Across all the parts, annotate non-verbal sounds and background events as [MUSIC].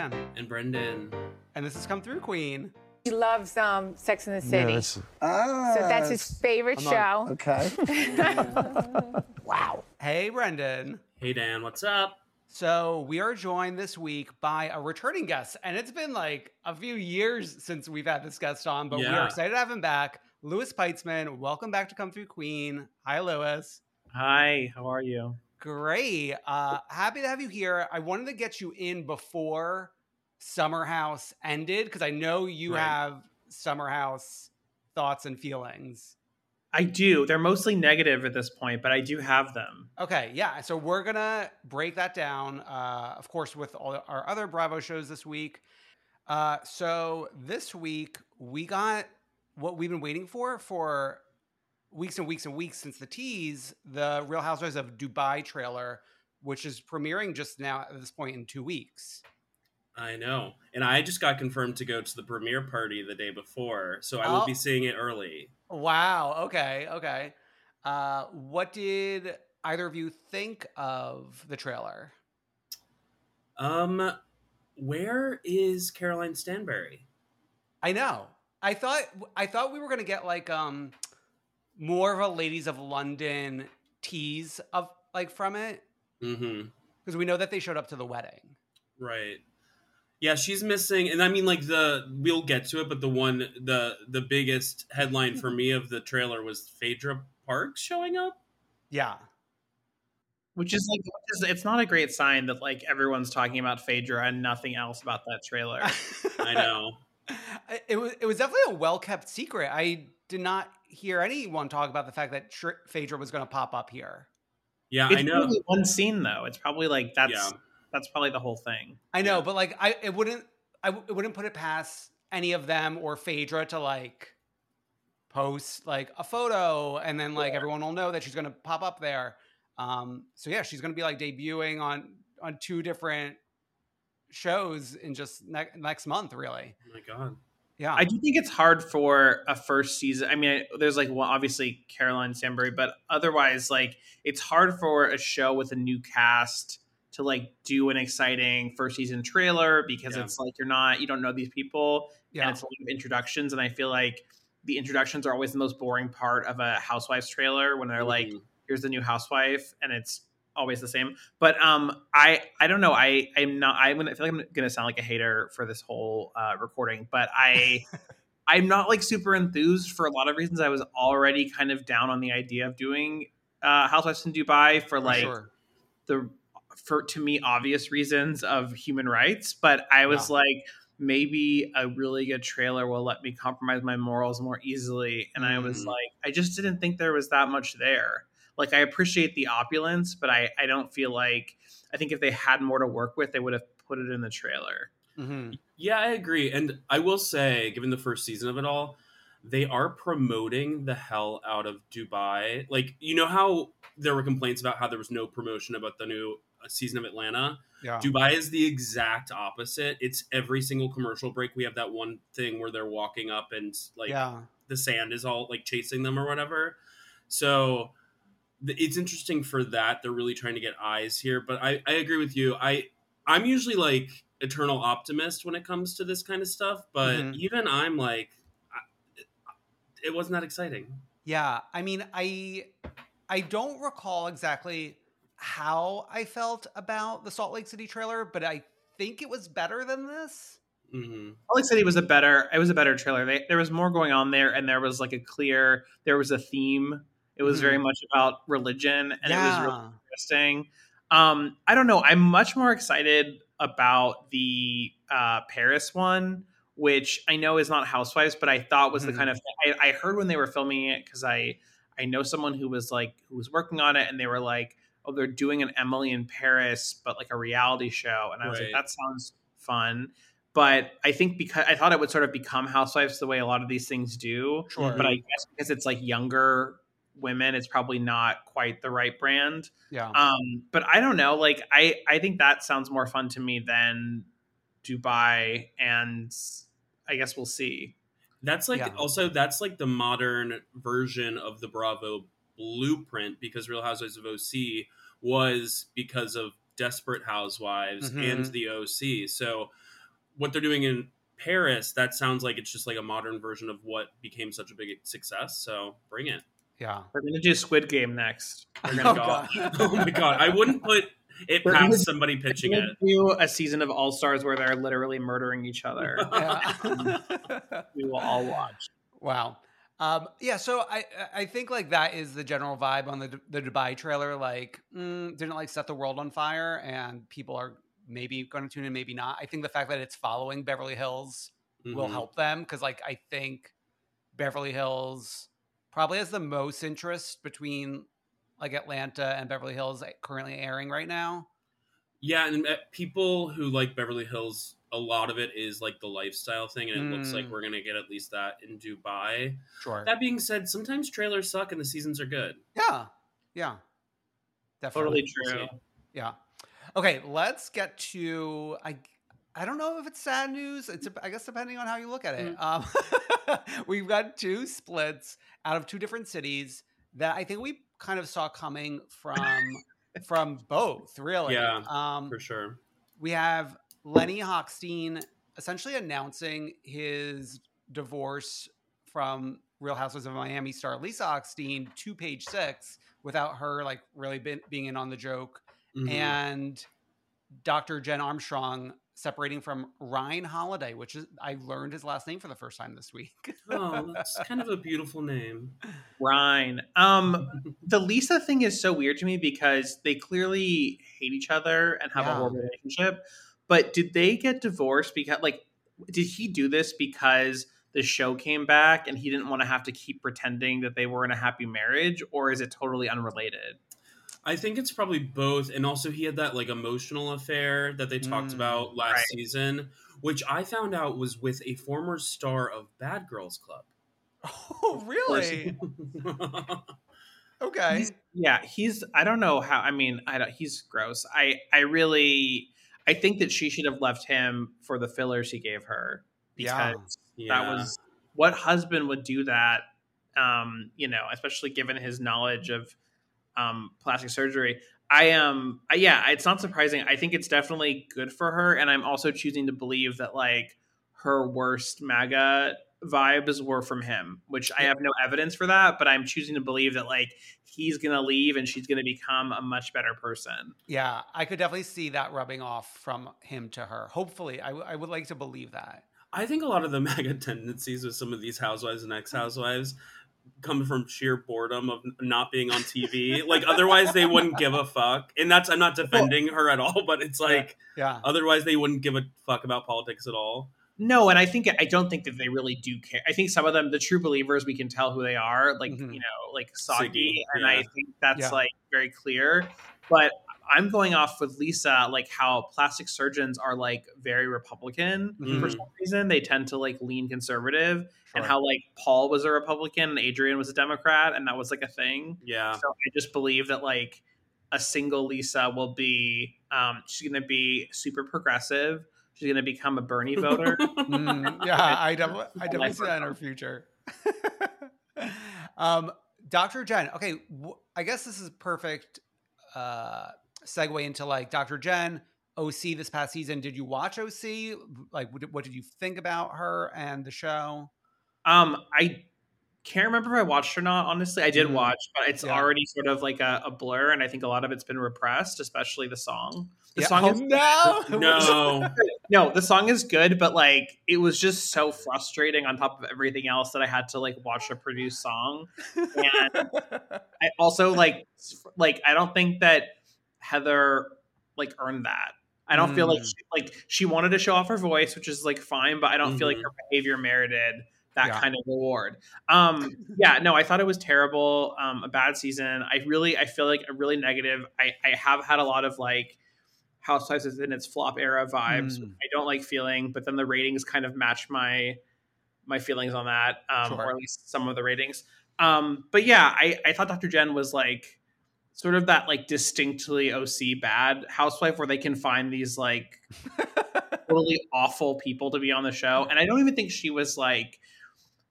It's Dan, and Brendan. and this has come through Queen. He loves um, Sex in the City. Ah, so that's his favorite show. Okay. [LAUGHS] Wow. Hey Brendan. Hey Dan, what's up? So we are joined this week by a returning guest, and it's been like a few years since we've had this guest on, but we are excited to have him back. Louis Peitzman, welcome back to Come Through Queen. Hi, Louis. Hi, how are you? Great. Uh, happy to have you here. I wanted to get you in before Summer House ended because I know you Right. have Summer House thoughts and feelings. I do. They're mostly negative at this point, but I do have them. Okay, yeah. So we're gonna break that down, uh, of course, with all our other Bravo shows this week. Uh, so this week we got what we've been waiting for for weeks and weeks and weeks since the tease, the Real Housewives of Dubai trailer, which is premiering just now at this point in two weeks. I know. And I just got confirmed to go to the premiere party the day before, so I will Oh. be seeing it early. Wow. Okay. Okay. Uh, what did either of you think of the trailer? Um, where is Caroline Stanbury? I know. I thought I thought we were gonna get like um more of a Ladies of London tease of like from it Mm-hmm. because we know that they showed up to the wedding. Right. Yeah, she's missing, and I mean, like the we'll get to it, but the one the the biggest headline for me of the trailer was Phaedra Parks showing up. Yeah. Which is like, it's not a great sign that like everyone's talking about Phaedra and nothing else about that trailer. I know. [LAUGHS] It was it was definitely a well kept secret. I did not hear anyone talk about the fact that Tr- Phaedra was going to pop up here. Yeah, it's I know. probably one scene though. It's probably like that's Yeah. that's probably the whole thing. I know, but like I it wouldn't I w- it wouldn't put it past any of them or Phaedra to like post like a photo and then like everyone will know that she's going to pop up there. Um so yeah, she's going to be like debuting on on two different shows in just ne- next month really. Oh my god. Yeah. I do think it's hard for a first season. I mean, there's like well, obviously Caroline Stanbury, but otherwise, like it's hard for a show with a new cast to like do an exciting first season trailer because Yeah. it's like you're not you don't know these people Yeah. and it's a lot of introductions. And I feel like the introductions are always the most boring part of a housewives trailer when they're like, Mhm. here's the new housewife and it's always the same. But um I I don't know. I I'm not I'm gonna I feel like I'm gonna sound like a hater for this whole uh recording, but I [LAUGHS] I'm not like super enthused for a lot of reasons. I was already kind of down on the idea of doing uh Housewives in Dubai for For like sure. the for to me obvious reasons of human rights but i was Yeah. like maybe a really good trailer will let me compromise my morals more easily and i was Mm. like i just didn't think there was that much there like i appreciate the opulence but i i don't feel like i think if they had more to work with they would have put it in the trailer Mhm. Yeah, I agree. And I will say, given the first season of it all, they are promoting the hell out of Dubai. Like, you know how there were complaints about how there was no promotion about the new uh, season of Atlanta? Yeah. Dubai is the exact opposite. It's every single commercial break. We have that one thing where they're walking up and like yeah. the sand is all like chasing them or whatever. So th- it's interesting for that. They're really trying to get eyes here. But I, I agree with you. I I'm usually like eternal optimist when it comes to this kind of stuff. But Mhm. even I'm like, I, it wasn't that exciting. Yeah, I mean, I I don't recall exactly how I felt about the Salt Lake City trailer, but I think it was better than this. hmm Salt Lake City was a better it was a better trailer. They, there was more going on there, and there was like a clear there was a theme. It was Mhm. very much about religion, and it was really interesting. Um, I don't know. I'm much more excited about the uh, Paris one, which I know is not Housewives, but I thought was Mhm. the kind of thing I, I heard when they were filming it because I I know someone who was like who was working on it, and they were like, "Oh, they're doing an Emily in Paris, but like a reality show," and I was Right. like, "That sounds fun." But I think because I thought it would sort of become Housewives the way a lot of these things do, Sure. but I guess because it's like younger women, it's probably not quite the right brand. yeah. Um, but I don't know. Like I, I think that sounds more fun to me than Dubai, and I guess we'll see. That's like Yeah. also that's like the modern version of the Bravo blueprint because Real Housewives of OC was because of Desperate Housewives Mhm. and the OC. So what they're doing in Paris, that sounds like it's just like a modern version of what became such a big success. So bring it. Yeah. We're gonna do Squid Game next. We're Oh, gonna, God. [LAUGHS] oh my god, I wouldn't put it We're gonna- past somebody pitching we're it. gonna do a season of All Stars where they're literally murdering each other. [LAUGHS] Yeah. [LAUGHS] we will all watch. wow. Um, yeah, so I I think like that is the general vibe on the the Dubai trailer. Like, mm, didn't like set the world on fire, and people are maybe going to tune in, maybe not. I think the fact that it's following Beverly Hills will Mhm. help them because like I think Beverly Hills probably has the most interest between like Atlanta and Beverly Hills currently airing right now. Yeah, and uh, people who like Beverly Hills, a lot of it is like the lifestyle thing, and it looks like Mm. we're gonna get at least that in Dubai. Sure. That being said, sometimes trailers suck and the seasons are good. yeah. Yeah. Definitely. Totally true. Yeah. Okay, let's get to I I don't know if it's sad news. It's I guess depending on how you look at it. Um, [LAUGHS] we've got two splits out of two different cities that I think we kind of saw coming from [LAUGHS] from both. Really, Yeah, Um, For sure. we have Lenny Hochstein essentially announcing his divorce from Real Housewives of Miami star Lisa Hochstein to Page Six without her like really been, being in on the joke, Mhm. and Dr. Jen Armstrong separating from Ryan Holiday, which is I learned his last name for the first time this week. oh, that's kind of a beautiful name. Ryan. Um, [LAUGHS] the Lisa thing is so weird to me because they clearly hate each other and have Yeah. a horrible relationship. But did they get divorced because, like, did he do this because the show came back and he didn't want to have to keep pretending that they were in a happy marriage, or is it totally unrelated? I think it's probably both, and also he had that like emotional affair that they talked Mm, about last right. season, which I found out was with a former star of Bad Girls Club. oh, really? [LAUGHS] Okay. He's- yeah, he's. I don't know how. I mean, I don't. He's gross. I. I really. I think that she should have left him for the fillers he gave her because Yeah. that was what husband would do that. Um, you know, especially given his knowledge of um, plastic surgery. I am. Um, yeah, it's not surprising. I think it's definitely good for her, and I'm also choosing to believe that like her worst MAGA vibes were from him, which I have no evidence for that, but I'm choosing to believe that like he's gonna leave and she's gonna become a much better person. Yeah, I could definitely see that rubbing off from him to her. Hopefully, I, w- I would like to believe that. I think a lot of the [LAUGHS] MAGA tendencies with some of these housewives and ex housewives come from sheer boredom of not being on TV. like otherwise they wouldn't give a fuck. And that's I'm not defending her at all, but it's like Yeah. otherwise they wouldn't give a fuck about politics at all. No, and I think I don't think that they really do care. I think some of them, the true believers, we can tell who they are, like Mhm. you know, like Soggy, Siggy, and yeah. I think that's Yeah. like very clear. But I'm going off with Lisa, like how plastic surgeons are like very Republican for Mhm. some reason. They tend to like lean conservative, and how like Paul was a Republican and Adrienne was a Democrat, and that was like a thing. Yeah. So I just believe that like a single Lisa will be, um, she's going to be super progressive. She's going to become a Bernie [LAUGHS] voter. Mm, yeah, [LAUGHS] I definitely, I definitely see that in her future. [LAUGHS] um, Dr. Jen. Okay, w- I guess this is perfect uh, segue into like Dr. Jen, OC this past season. Did you watch OC? Like, what did, you think about her and the show? Um, I can't remember if I watched or not. Honestly, I did Mm. watch, but it's Yeah. already sort of like a, a blur, and I think a lot of it's been repressed, especially the song. The Yeah. song Oh, is no, [LAUGHS] No. [LAUGHS] no, the song is good, but like it was just so frustrating on top of everything else that I had to like watch a produced song. And [LAUGHS] I also like like I don't think that Heather like earned that. I don't feel like Mm. she, like she wanted to show off her voice, which is like fine, but I don't feel like Mhm. her behavior merited that Yeah. kind of reward. Um yeah, no, I thought it was terrible, um a bad season. I really I feel like a really negative. I I have had a lot of like Housewives in its flop era vibes. Mm. I don't like feeling, but then the ratings kind of match my my feelings on that, um, Sure. or at least some of the ratings. Um, but yeah, I, I thought Dr. Jen was like sort of that like distinctly OC bad housewife where they can find these like [LAUGHS] totally awful people to be on the show. And I don't even think she was like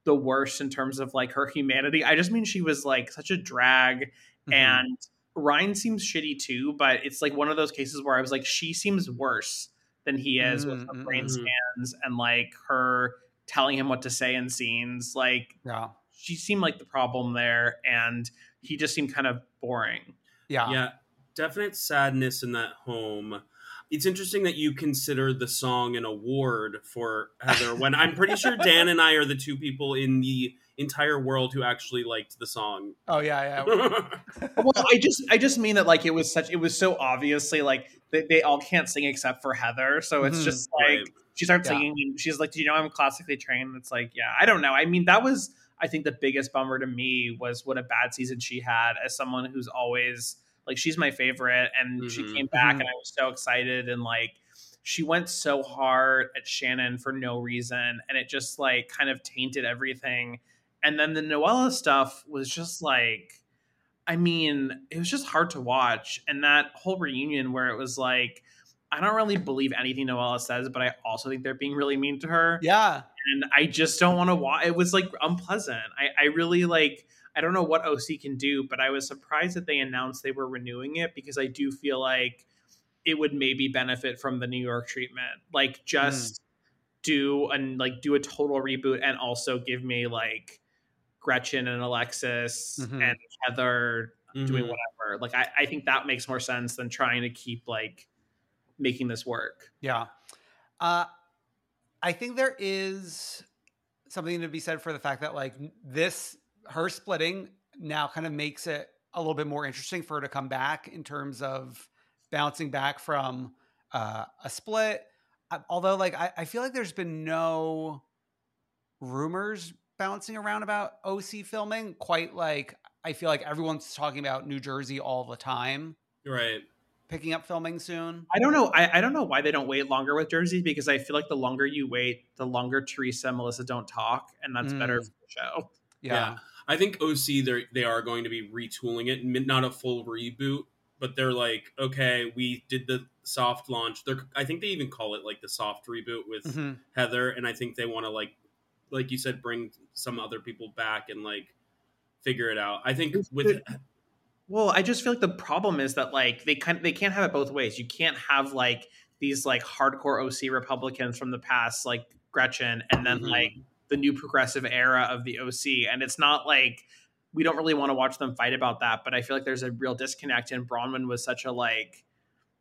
the worst in terms of like her humanity. I just mean she was like such a drag Mhm. and Ryan seems shitty too, but it's like one of those cases where I was like, she seems worse than he is with her brain mm, mm. scans and like her telling him what to say in scenes. Like yeah, she seemed like the problem there, and he just seemed kind of boring. Yeah, Yeah, definite sadness in that home. It's interesting that you consider the song an award for Heather when I'm pretty sure [LAUGHS] Dan and I are the two people in the entire world who actually liked the song. Oh yeah, yeah. [LAUGHS] well, I just I just mean that like it was such it was so obviously like they, they all can't sing except for Heather, so it's Mhm. just like Right. she starts Yeah. singing and she's like, "Do you know I'm classically trained?" It's like, yeah, I don't know. I mean, that was I think the biggest bummer to me was what a bad season she had as someone who's always like she's my favorite, and she Mhm. came back Mhm. and I was so excited and like she went so hard at Shannon for no reason, and it just like kind of tainted everything. And then the Noella stuff was just like, I mean, it was just hard to watch. And that whole reunion where it was like, I don't really believe anything Noella says, but I also think they're being really mean to her. yeah. And I just don't want to watch. It was like unpleasant. I, I really like, I don't know what OC can do, but I was surprised that they announced they were renewing it because I do feel like it would maybe benefit from the New York treatment. Like just do and like do a total reboot and also give me like Gretchen and Alexis Mhm. and Heather doing Mhm. whatever. Like I, I think that makes more sense than trying to keep like making this work. Yeah. Uh, I think there is something to be said for the fact that like this her splitting now kind of makes it a little bit more interesting for her to come back in terms of bouncing back from uh, a split. Uh, although like I, I feel like there's been no rumors bouncing around about OC filming quite like I feel like everyone's talking about New Jersey all the time Right. Picking up filming soon. I don't know. I, I don't know why they don't wait longer with Jersey because I feel like the longer you wait, the longer Teresa and Melissa don't talk, and that's better Mm. for the show. Yeah. I think OC they they are going to be retooling it, not a full reboot, but they're like, okay, we did the soft launch. They're I think they even call it like the soft reboot with Mhm. Heather, and I think they want to like, like you said, bring some other people back and like figure it out. I think with Well, I just feel like the problem is that like they kind they can't have it both ways. You can't have like these like hardcore OC Republicans from the past, like Gretchen, and then Mhm. like the new progressive era of the OC. And it's not like we don't really want to watch them fight about that, but I feel like there's a real disconnect. And Braunwyn was such a like,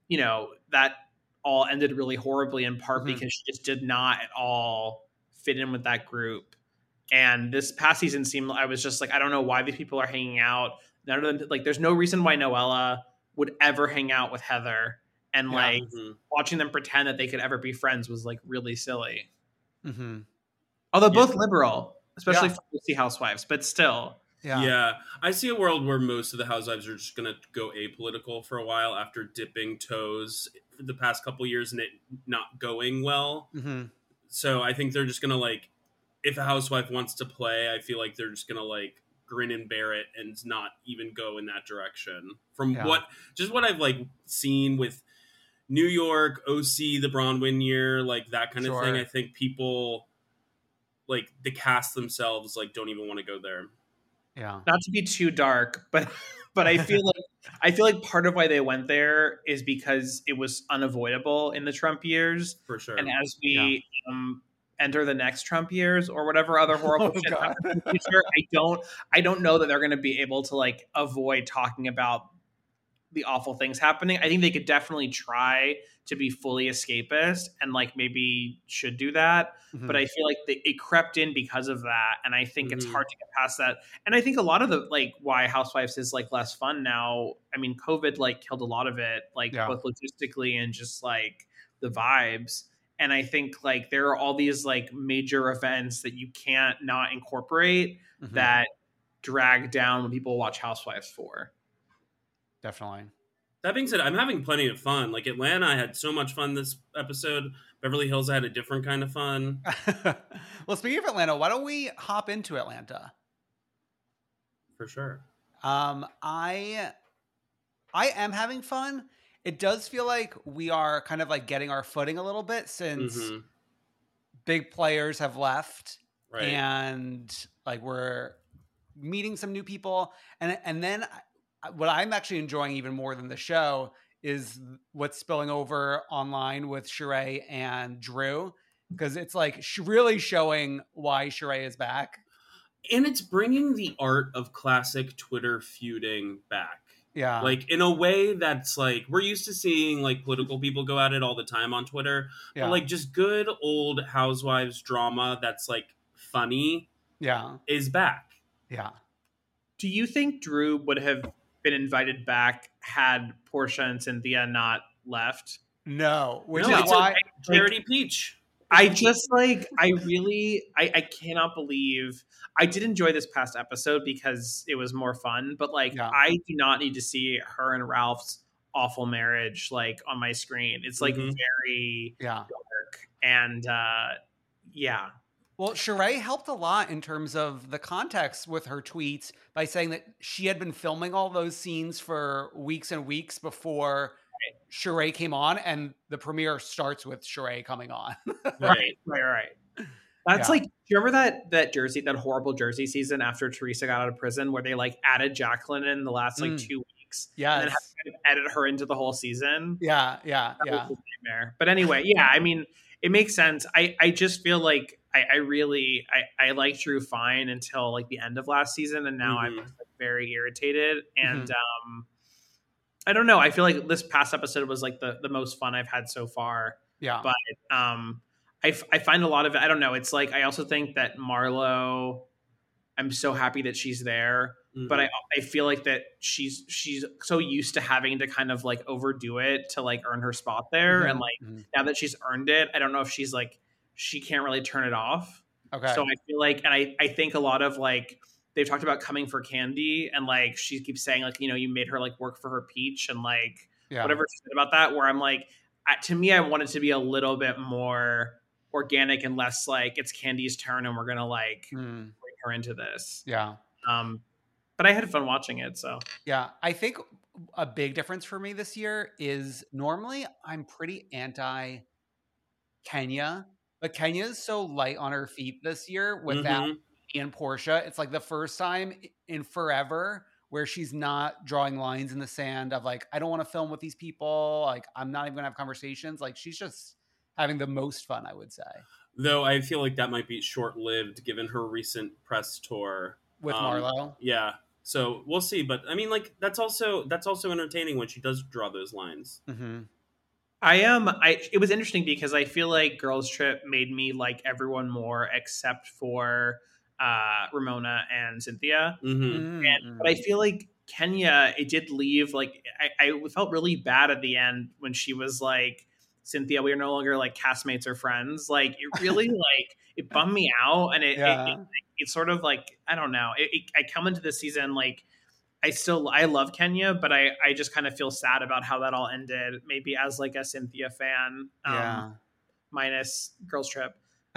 you know, that all ended really horribly in part Mhm. because she just did not at all fit in with that group. And this past season seemed I was just like, I don't know why these people are hanging out. None of them like there's no reason why Noella would ever hang out with Heather. And Yeah. like Mhm. watching them pretend that they could ever be friends was like really silly. Mm-hmm. Although Yeah. both liberal, especially Yeah. for the Housewives, but still. Yeah. Yeah. I see a world where most of the housewives are just gonna go apolitical for a while after dipping toes the past couple years and it not going well. Mm-hmm. So I think they're just gonna like, if a housewife wants to play, I feel like they're just gonna like grin and bear it and not even go in that direction. From Yeah. what, just what I've like seen with New York, OC, the Braunwyn year, like that kind of thing. I think people, like the cast themselves, like don't even want to go there. Yeah. not to be too dark, but [LAUGHS] but I feel like I feel like part of why they went there is because it was unavoidable in the Trump years, For sure. and as we um, enter the next Trump years or whatever other [LAUGHS] horrible Oh, shit happens in the future, I don't I don't know that they're going to be able to like avoid talking about the awful things happening. I think they could definitely try to be fully escapist and like maybe should do that Mm-hmm. but I feel like they, it crept in because of that, and I think it's Mhm. hard to get past that. And I think a lot of the like why Housewives is like less fun now. I mean, COVID like killed a lot of it, like Yeah. both logistically and just like the vibes. And I think like there are all these like major events that you can't not incorporate Mhm. that drag down when people watch Housewives for. Definitely. That being said, I'm having plenty of fun. Like Atlanta, I had so much fun this episode. Beverly Hills, I had a different kind of fun. [LAUGHS] well, speaking of Atlanta, why don't we hop into Atlanta? For sure. Um, I I am having fun. It does feel like we are kind of like getting our footing a little bit since Mhm. big players have left Right. and like we're meeting some new people and and then what I'm actually enjoying even more than the show is what's spilling over online with Sheree and Drew because it's like sh- really showing why Sheree is back. and it's bringing the art of classic Twitter feuding back. Yeah. Like in a way that's like we're used to seeing like political people go at it all the time on Twitter. yeah. But like just good old housewives drama that's like funny yeah. is back. Yeah. Do you think Drew would have been invited back had Portia and Cynthia not left? No, which No, is it's a- why Charity Peach. I just like I really I, I cannot believe I did enjoy this past episode because it was more fun, but like Yeah. I do not need to see her and Ralph's awful marriage like on my screen. It's like Mhm. very yeah. dark and uh yeah. Well, Sheree helped a lot in terms of the context with her tweets by saying that she had been filming all those scenes for weeks and weeks before Sheree came on, and the premiere starts with Sheree coming on. [LAUGHS] Right. Right, right. That's Yeah. like, do you remember that that Jersey, that horrible Jersey season after Teresa got out of prison, where they like added Jacqueline in the last like Mm. two weeks, yeah, and yes. then had to kind of edit her into the whole season? Yeah, yeah, That yeah. was a nightmare. But anyway, yeah, I mean, it makes sense. I I just feel like I, I really I I liked Drew fine until like the end of last season, and now I'm Mhm. like, very irritated. And Mm-hmm. um, I don't know. I feel like this past episode was like the the most fun I've had so far Yeah. but um I, f- I find a lot of it i don't know it's like i also think that marlo i'm so happy that she's there but I, I feel like that she's she's so used to having to kind of like overdo it to like earn her spot there and Mhm, like mhm. now that she's earned it i don't know if she's like she can't really turn it off Okay. so i feel like and i i think a lot of like they've talked about coming for Kandi and like she keeps saying like you know you made her like work for her peach and like yeah. whatever she said about that where i'm like to me i want it to be a little bit more organic and less like it's Kandi's turn and we're gonna like Mm, bring her into this yeah. um but i had fun watching it so Yeah, I think a big difference for me this year is normally I'm pretty anti Kenya, but Kenya is so light on her feet this year without Mhm. And Portia. It's like the first time in forever where she's not drawing lines in the sand of like, I don't want to film with these people. Like, I'm not even gonna have conversations. Like, she's just having the most fun, I would say. Though I feel like that might be short lived given her recent press tour with Um, Marlo. Yeah. So we'll see. But I mean like that's also that's also entertaining when she does draw those lines. Mm-hmm. I am. I it was interesting because I feel like Girls Trip made me like everyone more except for uh Ramona and Cynthia. Mm-hmm. And, but I feel like Kenya, it did leave like I, I felt really bad at the end when she was like, Cynthia, we are no longer like castmates or friends. Like it really [LAUGHS] like it bummed me out, and it, Yeah. it, it it's sort of like I don't know. It, it, I come into this season like I still I love Kenya, but I I just kind of feel sad about how that all ended. Maybe as like a Cynthia fan, um, Yeah. minus Girls Trip.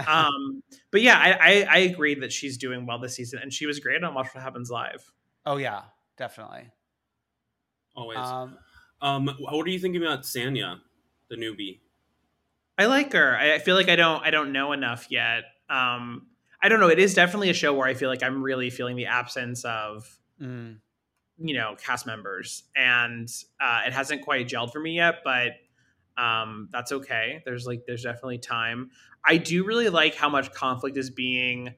Um, but yeah, I, I I agree that she's doing well this season, and she was great on Watch What Happens Live. Oh yeah, definitely. Always. Um, Um, what are you thinking about Sanya, the newbie? I like her. I I feel like I don't I don't know enough yet. Um, I don't know. It is definitely a show where I feel like I'm really feeling the absence of mm, you know cast members, and uh, it hasn't quite gelled for me yet. But um, that's okay. There's like there's definitely time. I do really like how much conflict is being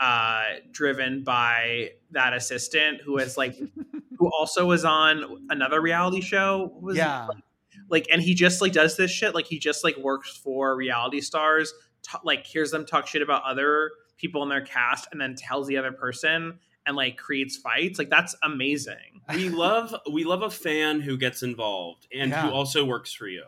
uh driven by that assistant who is like [LAUGHS] who also was on another reality show was it? yeah. like and he just like does this shit like he just like works for reality stars t- like hears them talk shit about other people in their cast and then tells the other person and like creates fights like that's amazing We love we love a fan who gets involved and Yeah. who also works for you.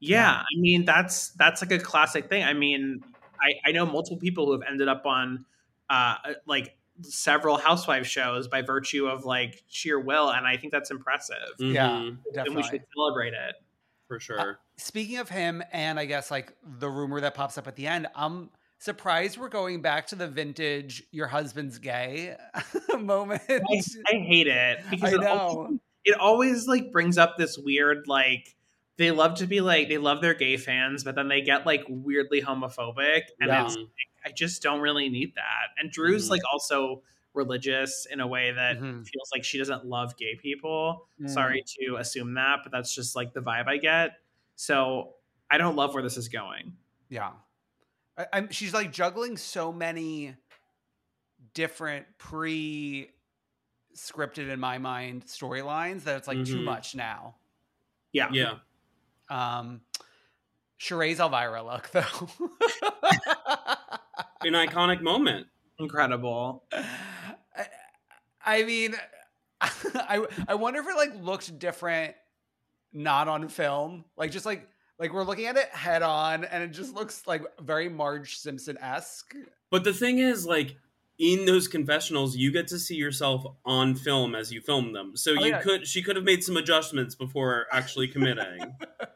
Yeah i mean that's that's like a classic thing i mean i i know multiple people who have ended up on uh like several housewife shows by virtue of like sheer will and i think that's impressive Yeah. Mhm, and we should celebrate it for sure. Speaking of him, and I guess like the rumor that pops up at the end, I'm surprised we're going back to the vintage "your husband's gay" [LAUGHS] moment. I, I hate it because I it always it always like brings up this weird like they love to be like they love their gay fans but then they get like weirdly homophobic and Yeah. it's like, i just don't really need that and drew's Mhm. like also religious in a way that Mhm. feels like she doesn't love gay people Mm. sorry to assume that but that's just like the vibe i get so i don't love where this is going Yeah, I, I'm. She's like juggling so many different pre scripted in my mind storylines that it's like too Mhm. much now. yeah Yeah. Um, Sheree's Elvira look though. [LAUGHS] An iconic moment. incredible I, I mean, [LAUGHS] I I wonder if it like looked different, not on film. Like just like like we're looking at it head on, and it just looks like very Marge Simpson esque. But the thing is, like, in those confessionals, you get to see yourself on film as you film them. So Oh, you yeah. could she could have made some adjustments before actually committing. [LAUGHS]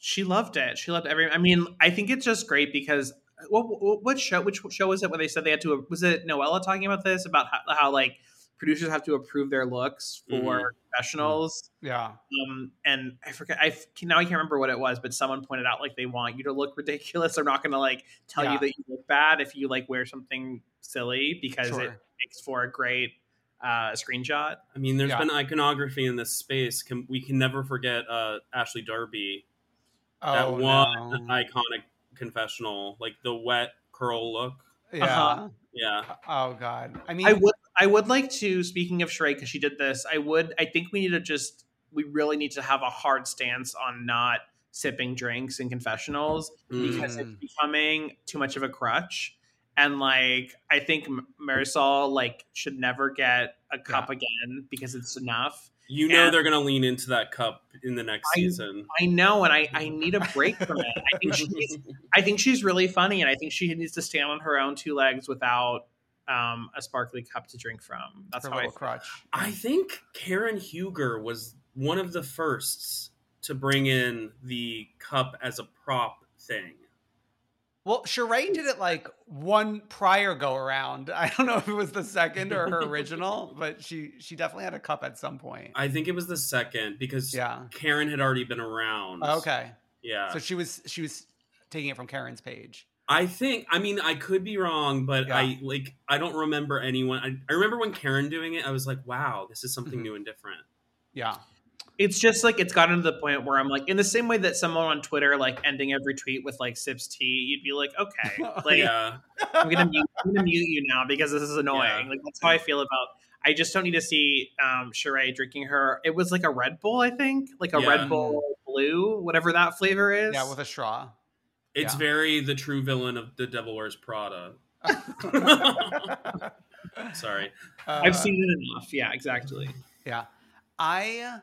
she loved it. She loved every. I mean, I think it's just great because what what, what show? Which show was it where they said they had to? Was it Noella talking about this about how, how like producers have to approve their looks for Mhm. professionals? Yeah, Um, and I forget. I f- now I can't remember what it was, but someone pointed out like they want you to look ridiculous. They're not going to like tell Yeah. you that you look bad if you like wear something silly because it makes for a great uh, screenshot. I mean, there's Yeah. been iconography in this space. Can, we can never forget uh, Ashley Darby, that one no. iconic confessional, like the wet curl look. yeah. Uh-huh. Yeah, Oh god. I mean, I would I would like to speaking of Shrek because she did this. I would I think we need to just we really need to have a hard stance on not sipping drinks in confessionals because it's Mm. becoming too much of a crutch. And like I think Marysol like should never get a cup again because it's enough. You know And- they're gonna lean into that cup in the next I- season. I know, and I, I need a break from it. I think she's [LAUGHS] I think she's really funny, and I think she needs to stand on her own two legs without um, a sparkly cup to drink from. That's her how I little crutch. I think Karen Huger was one of the firsts to bring in the cup as a prop thing. Well, Sheree did it like one prior go around. [LAUGHS] I don't know if it was the second or her original, [LAUGHS] but she she definitely had a cup at some point. I think it was the second because Yeah. Karen had already been around. Okay. Yeah. So she was she was taking it from Karen's page. I think I mean I could be wrong, but Yeah. I like I don't remember anyone I, I remember when Karen doing it, I was like, wow, this is something Mhm. new and different. Yeah. It's just like it's gotten to the point where I'm like, in the same way that someone on Twitter like ending every tweet with like sips tea, you'd be like, okay, [LAUGHS] like yeah. I'm gonna mute, I'm gonna mute you now because this is annoying. Like that's how I feel about. I just don't need to see um Sheree drinking her. It was like a Red Bull, I think, like a Yeah. Red Bull Blue, whatever that flavor is. Yeah, with a straw. It's Yeah. very the true villain of The Devil Wears Prada. [LAUGHS] Sorry. I've Uh, seen it enough. Yeah, exactly. Yeah. I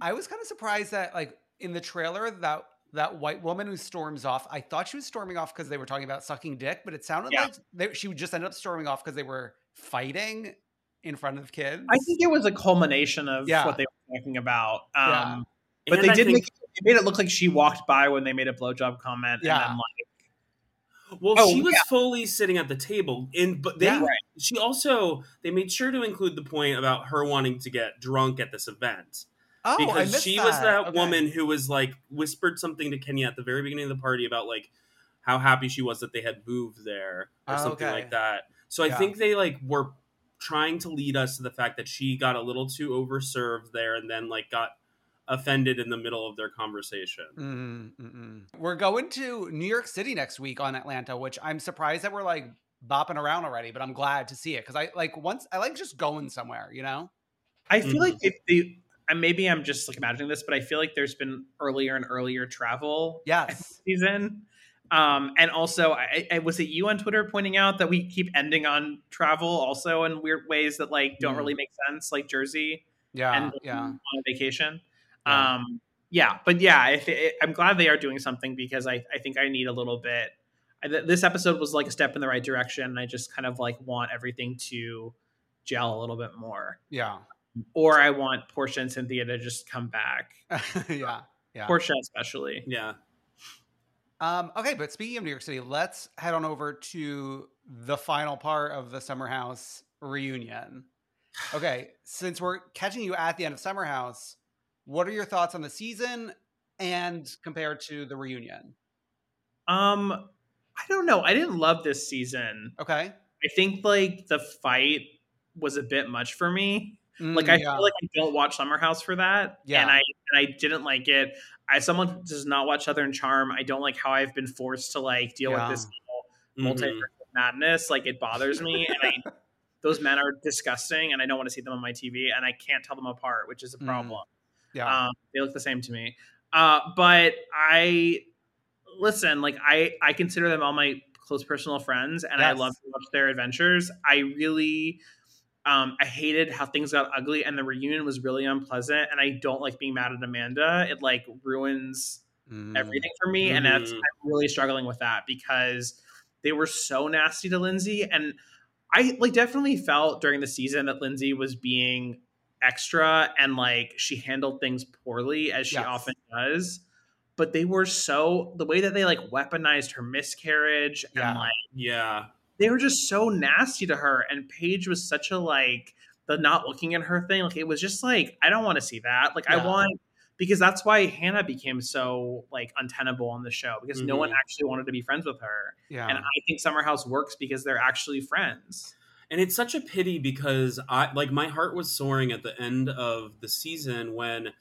I was kind of surprised that like in the trailer that that white woman who storms off, I thought she was storming off because they were talking about sucking dick, but it sounded Yeah. like they, she would just ended up storming off because they were fighting in front of kids. I think it was a culmination of Yeah. what they were talking about. Yeah. Um, But And they I did think- make they made it look like she walked by when they made a blowjob comment. Yeah. And then like, Well, Oh, she was yeah. fully sitting at the table, and but they Yeah. Right. she also they made sure to include the point about her wanting to get drunk at this event oh, because missed she was that Okay. woman who was like whispered something to Kenya at the very beginning of the party about like how happy she was that they had moved there or Oh, something okay. like that. So I think they like were trying to lead us to the fact that she got a little too overserved there and then like got offended in the middle of their conversation. Mm, mm, mm. We're going to New York City next week on Atlanta, which I'm surprised that we're like bopping around already, but I'm glad to see it because I like once I like just going somewhere, you know? I feel Mhm. like if they, and maybe I'm just like imagining this, but I feel like there's been earlier and earlier travel Yes. season. Um, and also, I, I was it you on Twitter pointing out that we keep ending on travel also in weird ways that like don't Mm. really make sense, like Jersey Yeah. and yeah. on a vacation. Yeah. Um, yeah, but yeah, if it, I'm glad they are doing something because I, I think I need a little bit. I, this episode was like a step in the right direction. And I just kind of like want everything to gel a little bit more, Yeah. Or I want Portia and Cynthia to just come back. [LAUGHS] yeah. Yeah. Portia especially. Yeah. Um, okay, but speaking of New York City, let's head on over to the final part of the Summer House reunion. Okay, since we're catching you at the end of Summer House, what are your thoughts on the season and compared to the reunion? Um, I don't know. I didn't love this season. Okay. I think like the fight was a bit much for me. Like Mm, I yeah. feel like I don't watch Summer House for that. Yeah. And I and I didn't like it. As someone who does not watch Southern Charm, I don't like how I've been forced to like deal Yeah. with this Mhm. multiverse madness. Like it bothers me. and I [LAUGHS] those men are disgusting and I don't want to see them on my TV and I can't tell them apart, which is a Mm. problem. yeah. Um, they look the same to me. Uh, but I listen, like I I consider them all my close personal friends, and I love to watch their adventures. I really. Um, I hated how things got ugly, and the reunion was really unpleasant. And I don't like being mad at Amanda. It like ruins Mm. everything for me, and that's Mhm. I'm really struggling with that because they were so nasty to Lindsay, and I like definitely felt during the season that Lindsay was being extra and like she handled things poorly as she Yes. often does. But they were so the way that they like weaponized her miscarriage Yeah. and like Yeah. They were just so nasty to her. And Paige was such a like the not looking at her thing. Like it was just like I don't want to see that. Like Yeah. I want because that's why Hannah became so like untenable on the show because no one Mhm. actually wanted to be friends with her. yeah. And I think Summer House works because they're actually friends. And it's such a pity because I like my heart was soaring at the end of the season when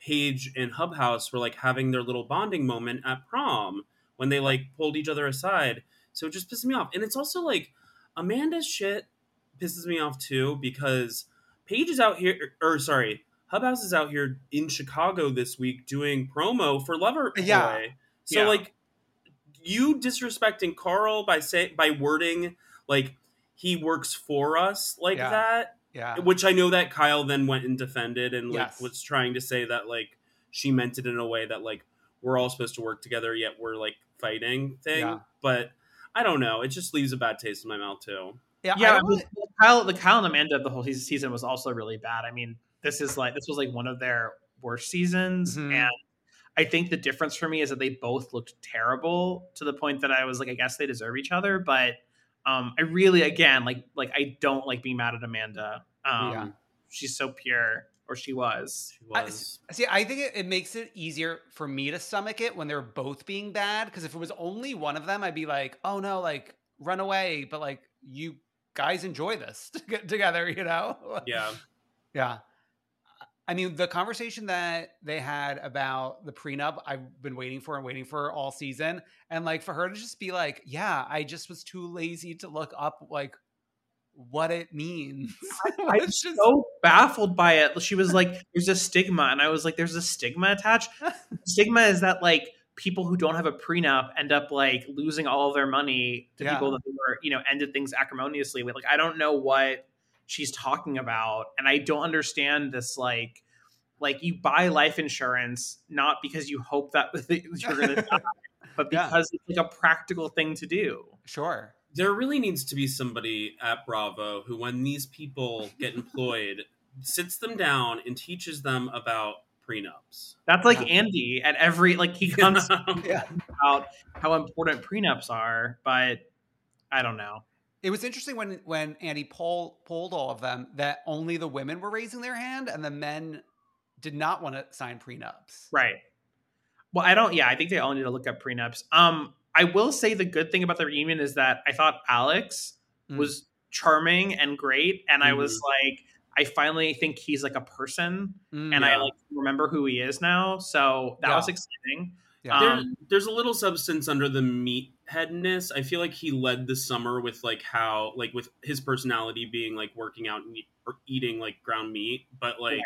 Paige and Hub House were like having their little bonding moment at prom when they like pulled each other aside. So it just pisses me off. And it's also like Amanda's shit pisses me off too because Paige is out here or sorry, Hub House is out here in Chicago this week doing promo for Lover Yeah. So Yeah. like you disrespecting Carl by say by wording like he works for us like Yeah. that yeah. which i know that kyle then went and defended and like Yes. was trying to say that like she meant it in a way that like we're all supposed to work together yet we're like fighting thing Yeah. but i don't know it just leaves a bad taste in my mouth too yeah. Yeah, I I mean, really- Kyle, the Kyle and Amanda of the whole season was also really bad. I mean, this is like this was like one of their worst seasons, Mhm. and I think the difference for me is that they both looked terrible to the point that I was like, I guess they deserve each other, but um, I really, again, like like I don't like being mad at Amanda. Um, Yeah. she's so pure, or she was. she I- See, I think it, it makes it easier for me to stomach it when they're both being bad. Because if it was only one of them, I'd be like, oh no, like run away. But like, you guys enjoy this [LAUGHS] together, you know? [LAUGHS] yeah Yeah. I mean, the conversation that they had about the prenup, I've been waiting for and waiting for all season. And like for her to just be like, yeah, I just was too lazy to look up like what it means. I'm [LAUGHS] just- so baffled by it. She was like, "There's a stigma," and I was like, "There's a stigma attached." [LAUGHS] stigma is that like people who don't have a prenup end up like losing all of their money to Yeah. people that were you know ended things acrimoniously with. Like I don't know what she's talking about, and I don't understand this like. Like you buy life insurance not because you hope that [LAUGHS] you're going to die, but Yeah. because it's like a practical thing to do. Sure. There really needs to be somebody at Bravo who, when these people get [LAUGHS] employed, sits them down and teaches them about prenups. That's like Yeah. Andy at every like he [LAUGHS] comes Yeah. about how important prenups are, but I don't know. It was interesting when when Andy poll, polled all of them that only the women were raising their hand and the men did not want to sign prenups. Right. Well, I don't. Yeah, I think they all need to look up prenups. Um, I will say the good thing about the reunion is that I thought Alex Mm. was charming and great, and I was Mhm. like, I finally think he's like a person, Mm, and I like remember who he is now. So that Yeah. was exciting. Yeah. There, Um, there's a little substance under the meatheadness. I feel like he led the summer with like how like with his personality being like working out and eat, or eating like ground meat, but like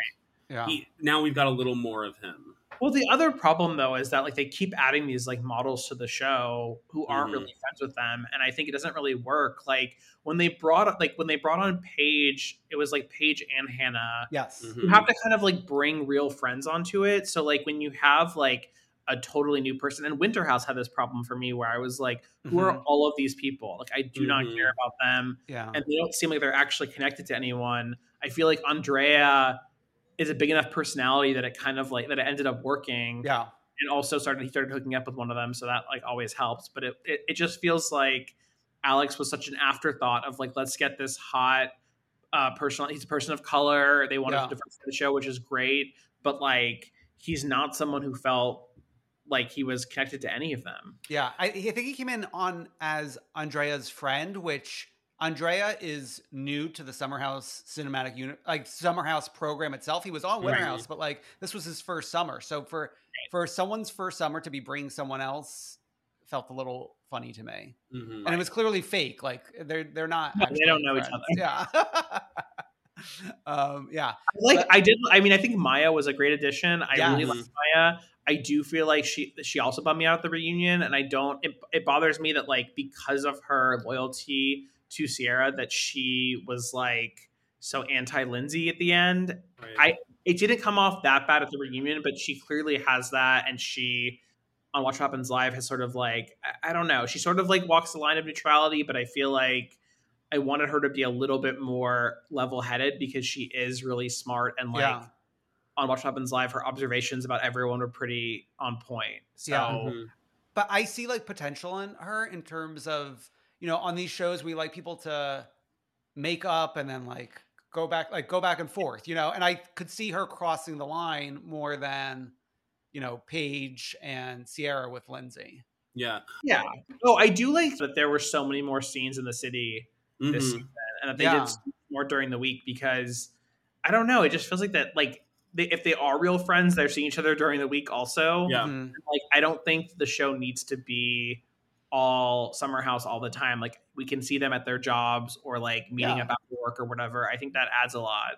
yeah. he now we've got a little more of him. Well, the other problem though is that like they keep adding these like models to the show who aren't Mhm. really friends with them, and I think it doesn't really work. Like when they brought like when they brought on Paige, it was like Paige and Hannah. yes. Mhm. You have to kind of like bring real friends onto it. So like when you have like a totally new person, and Winterhouse had this problem for me where I was like, who are all of these people? Like I do not care about them Yeah. and they don't seem like they're actually connected to anyone. I feel like Andrea is a big enough personality that it kind of like that it ended up working. yeah. And also started he started hooking up with one of them, so that like always helps. But it it, it just feels like Alex was such an afterthought of like let's get this hot uh person he's a person of color. They wanted Yeah. to diversify the show, which is great, but like he's not someone who felt like he was connected to any of them. Yeah, I, I think he came in on as Andrea's friend, which Andrea is new to the Summer House cinematic unit, like Summer House program itself. He was on Winter Right. House, but like this was his first summer. So for for someone's first summer to be bringing someone else felt a little funny to me, Mhm. and it was clearly fake. Like they're they're not. No, they don't know each other. Yeah. [LAUGHS] um. Yeah. like But- I did. I mean, I think Maya was a great addition. I really like Maya. I do feel like she she also bummed me out at the reunion, and I don't. It, it bothers me that like because of her loyalty to Ciara, that she was like so anti Lindsay at the end. Right. I it didn't come off that bad at the reunion, but she clearly has that, and she on Watch What Happens Live has sort of like I, I don't know. She sort of like walks the line of neutrality, but I feel like I wanted her to be a little bit more level headed because she is really smart and like Yeah. on Watch What Happens Live, her observations about everyone were pretty on point. So Yeah. Mhm. but I see like potential in her in terms of you know on these shows we like people to make up and then like go back like go back and forth you know and I could see her crossing the line more than you know Paige and Ciara with Lindsay. Yeah. yeah. Oh, I do like that there were so many more scenes in the city this Mhm. season, and that they Yeah. did more during the week because I don't know. It just feels like that like. They, if they are real friends, they're seeing each other during the week. Also, Yeah. Mhm. like I don't think the show needs to be all summer house all the time. Like we can see them at their jobs or like meeting Yeah. up after work or whatever. I think that adds a lot.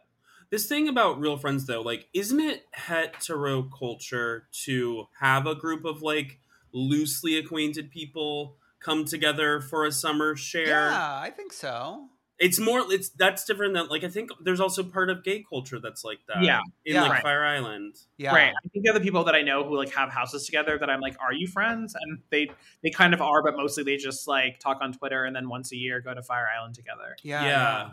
This thing about real friends, though, like, isn't it hetero culture to have a group of like loosely acquainted people come together for a summer share? Yeah, I think so. It's more. It's that's different than like I think there's also part of gay culture that's like that. Yeah. in Yeah. like Right. Fire Island. Yeah. Right. I think the other people that I know who like have houses together that I'm like, are you friends? And they they kind of are, but mostly they just like talk on Twitter and then once a year go to Fire Island together. Yeah. Yeah.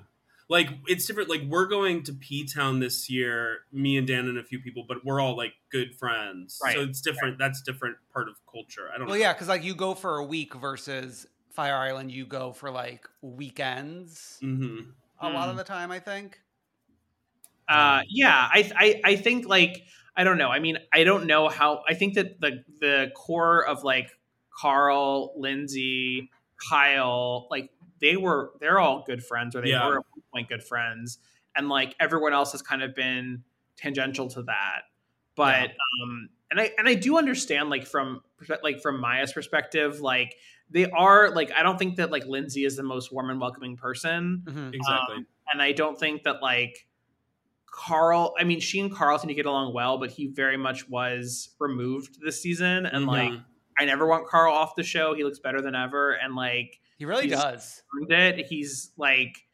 Like it's different. Like we're going to P Town this year, me and Dan and a few people, but we're all like good friends. Right. So it's different. That's different part of culture. I don't Well, know. yeah, because like you go for a week versus Fire Island, you go for like weekends hmm a lot Hmm. of the time. I think. Uh, yeah, I, I I think like I don't know. I mean, I don't know how. I think that the the core of like Carl, Lindsay, Kyle, like they were they're all good friends, or they Yeah. were at one point good friends, and like everyone else has kind of been tangential to that. But um and I and I do understand like from like from Maya's perspective, like they are like I don't think that like Lindsay is the most warm and welcoming person. Mhm. Exactly. Um, and I don't think that like Carl, I mean, she and Carl seem to get along well, but he very much was removed this season. And like, Mhm. I never want Carl off the show. He looks better than ever. And like, He really does. it. He's like,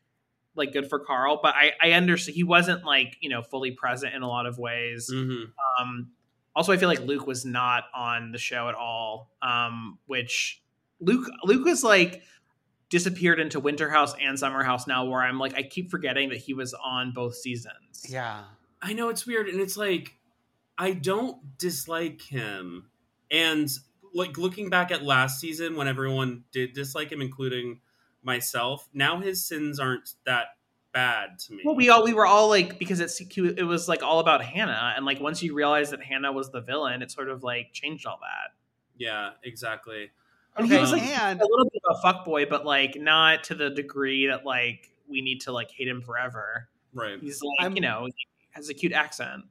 like good for Carl, but I, I understand he wasn't like, you know, fully present in a lot of ways. Mhm. Um, also, I feel like Luke was not on the show at all. Um, which Luke Luke was like disappeared into Winter House and Summer House now, where I'm like I keep forgetting that he was on both seasons. Yeah. I know it's weird, and it's like I don't dislike him, and like looking back at last season when everyone did dislike him, including myself. Now his sins aren't that bad to me. Well, we all we were all like because it's it was like all about Hannah, and like once you realize that Hannah was the villain, it sort of like changed all that. yeah, exactly. And Okay, he was like and a little bit of a fuckboy, but like not to the degree that like we need to like hate him forever. Right. He's like I'm- you know he has a cute accent.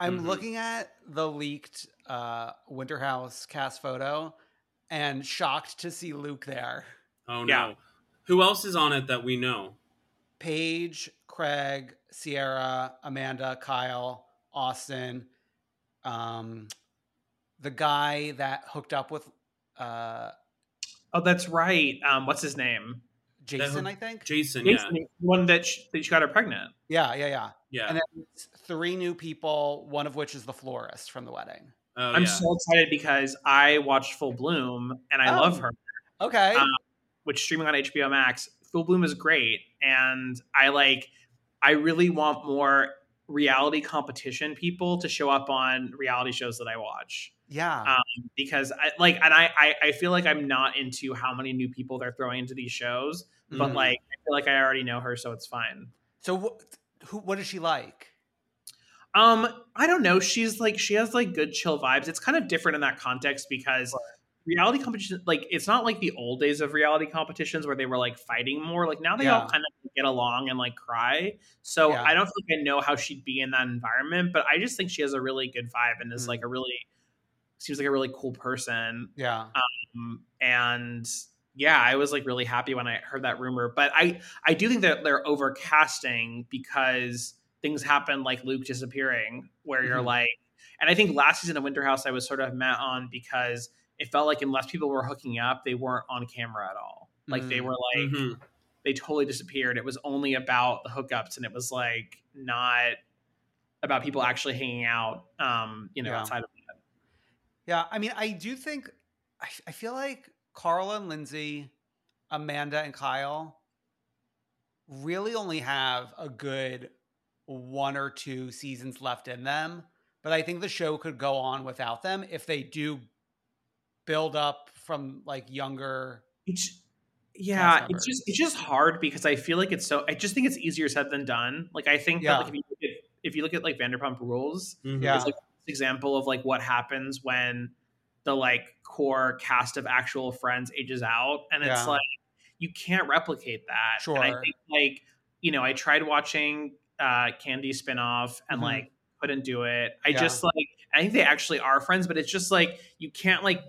I'm Mhm. looking at the leaked uh, Winter House cast photo and shocked to see Luke there. Oh no. Yeah. Who else is on it that we know? Paige, Craig, Ciara, Amanda, Kyle, Austin, um, the guy that hooked up with uh, Oh, that's right. Um, what's his name? Jason, I think. Jason. Jason, Yeah. one that she, that she got her pregnant. Yeah, yeah, yeah. Yeah. And then three new people, one of which is the florist from the wedding. oh, I'm yeah. so excited because I watched Full Bloom and I Oh. love her. Okay. Um, which streaming on HBO Max. Full Bloom is great, and I like. I really want more reality competition people to show up on reality shows that I watch yeah. um, because I like, and I, I I feel like I'm not into how many new people they're throwing into these shows, but Mhm. like I feel like I already know her, so it's fine. so wh- who what is she like? Um, I don't know. She's like she has like good chill vibes. It's kind of different in that context because reality competition like it's not like the old days of reality competitions where they were like fighting more. Like now they all kind of get along and like cry. So Yeah. I don't think I know how she'd be in that environment, but I just think she has a really good vibe and is Mhm. like a really seems like a really cool person. Yeah. Um, and yeah, I was like really happy when I heard that rumor. But I I do think that they're overcasting because things happen like Luke disappearing, where you're Mhm. like, and I think last season of Winter House I was sort of met on because it felt like unless people were hooking up, they weren't on camera at all. Like they Mm. were like Mhm. they totally disappeared. It was only about the hookups, and it was like not about people actually hanging out. Um, you know, Yeah. outside of. Yeah, I mean, I do think I, I feel like Carl and Lindsay, Amanda and Kyle really only have a good one or two seasons left in them. But I think the show could go on without them if they do build up from like younger. It's yeah, it's just it's just hard because I feel like it's so. I just think it's easier said than done. Like I think Yeah. that like if you look at, if you look at like Vanderpump Rules, Mhm. Yeah. it's like this example of like what happens when the like core cast of actual friends ages out, and it's Yeah. like you can't replicate that. And I think like you know I tried watching uh Kandi spinoff and Mhm. like couldn't do it. I Yeah. just like I think they actually are friends, but it's just like you can't like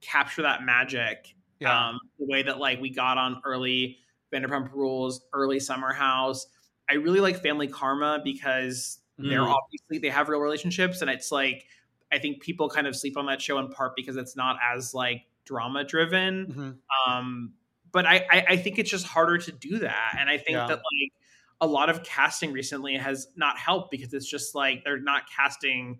capture that magic Yeah. um, the way that like we got on early Vanderpump Rules, early Summer House. I really like Family Karma because they're Mm. obviously they have real relationships, and it's like I think people kind of sleep on that show in part because it's not as like drama driven. Mhm. Um, but I, I I think it's just harder to do that, and I think Yeah. that like a lot of casting recently has not helped because it's just like they're not casting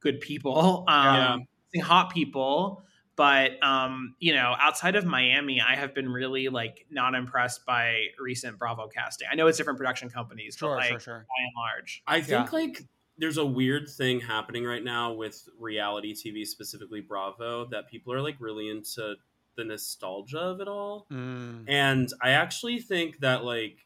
good people, um, casting hot people. But um, you know, outside of Miami, I have been really like not impressed by recent Bravo casting. I know it's different production companies, Sure, but like sure, sure. by and large, I think Yeah. like there's a weird thing happening right now with reality TV, specifically Bravo, that people are like really into the nostalgia of it all. Mm. And I actually think that like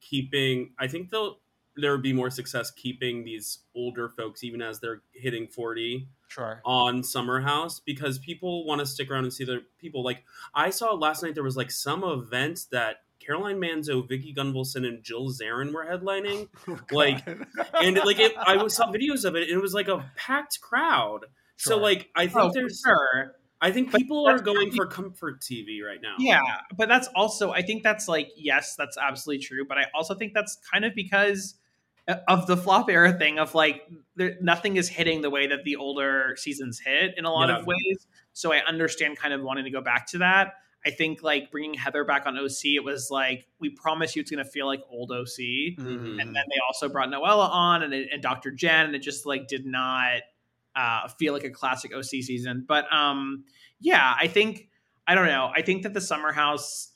keeping, I think they'll there would be more success keeping these older folks, even as they're hitting forty, Sure. on Summer House because people want to stick around and see their people. Like I saw last night, there was like some event that Caroline Manzo, Vicki Gunvalson, and Jill Zarin were headlining. [LAUGHS] Oh, like, and like it, I saw videos of it, and it was like a packed crowd. So like, I think Oh, there's, sure. I think people are going really- for comfort TV right now. Yeah, but that's also I think that's like yes, that's absolutely true. But I also think that's kind of because of the flop era thing of like there, nothing is hitting the way that the older seasons hit in a lot Yeah. of ways. So I understand kind of wanting to go back to that. I think like bringing Heather back on OC, it was like we promise you it's going to feel like old OC, Mhm. and then they also brought Noella on and, and Dr. Jen, and it just like did not uh, feel like a classic OC season. But um, yeah, I think I don't know. I think that the Summer House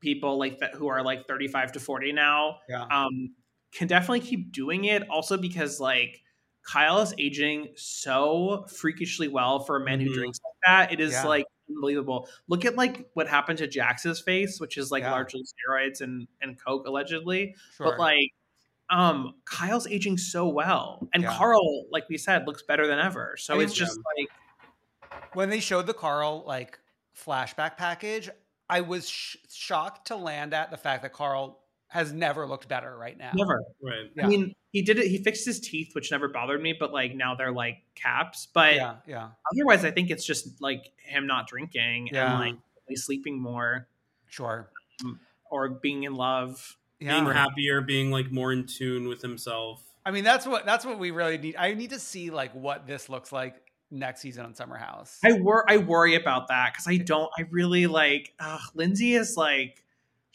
people like that who are like 35 to 40 now Yeah. um, can definitely keep doing it. Also because like Kyle is aging so freakishly well for a man who Mhm. drinks like that. It is Yeah. like unbelievable. Look at like what happened to Jax's face, which is like Yeah. largely steroids and and coke allegedly. Sure. But like um Kyle's aging so well. And Yeah. Carl, like we said, looks better than ever. So I it's just like when they showed the Carl like flashback package, I was sh- shocked to land at the fact that Carl has never looked better right now. never. Right. Yeah. I mean, he did it. He fixed his teeth, which never bothered me, but like now they're like caps. But Yeah, yeah, otherwise, I think it's just like him not drinking Yeah. and like really sleeping more sure. Um, or being in love. Yeah. Being happier, being like more in tune with himself. I mean, that's what that's what we really need. I need to see like what this looks like next season on Summer House. I wor I worry about that because I don't. I really like. Ugh, Lindsay is like.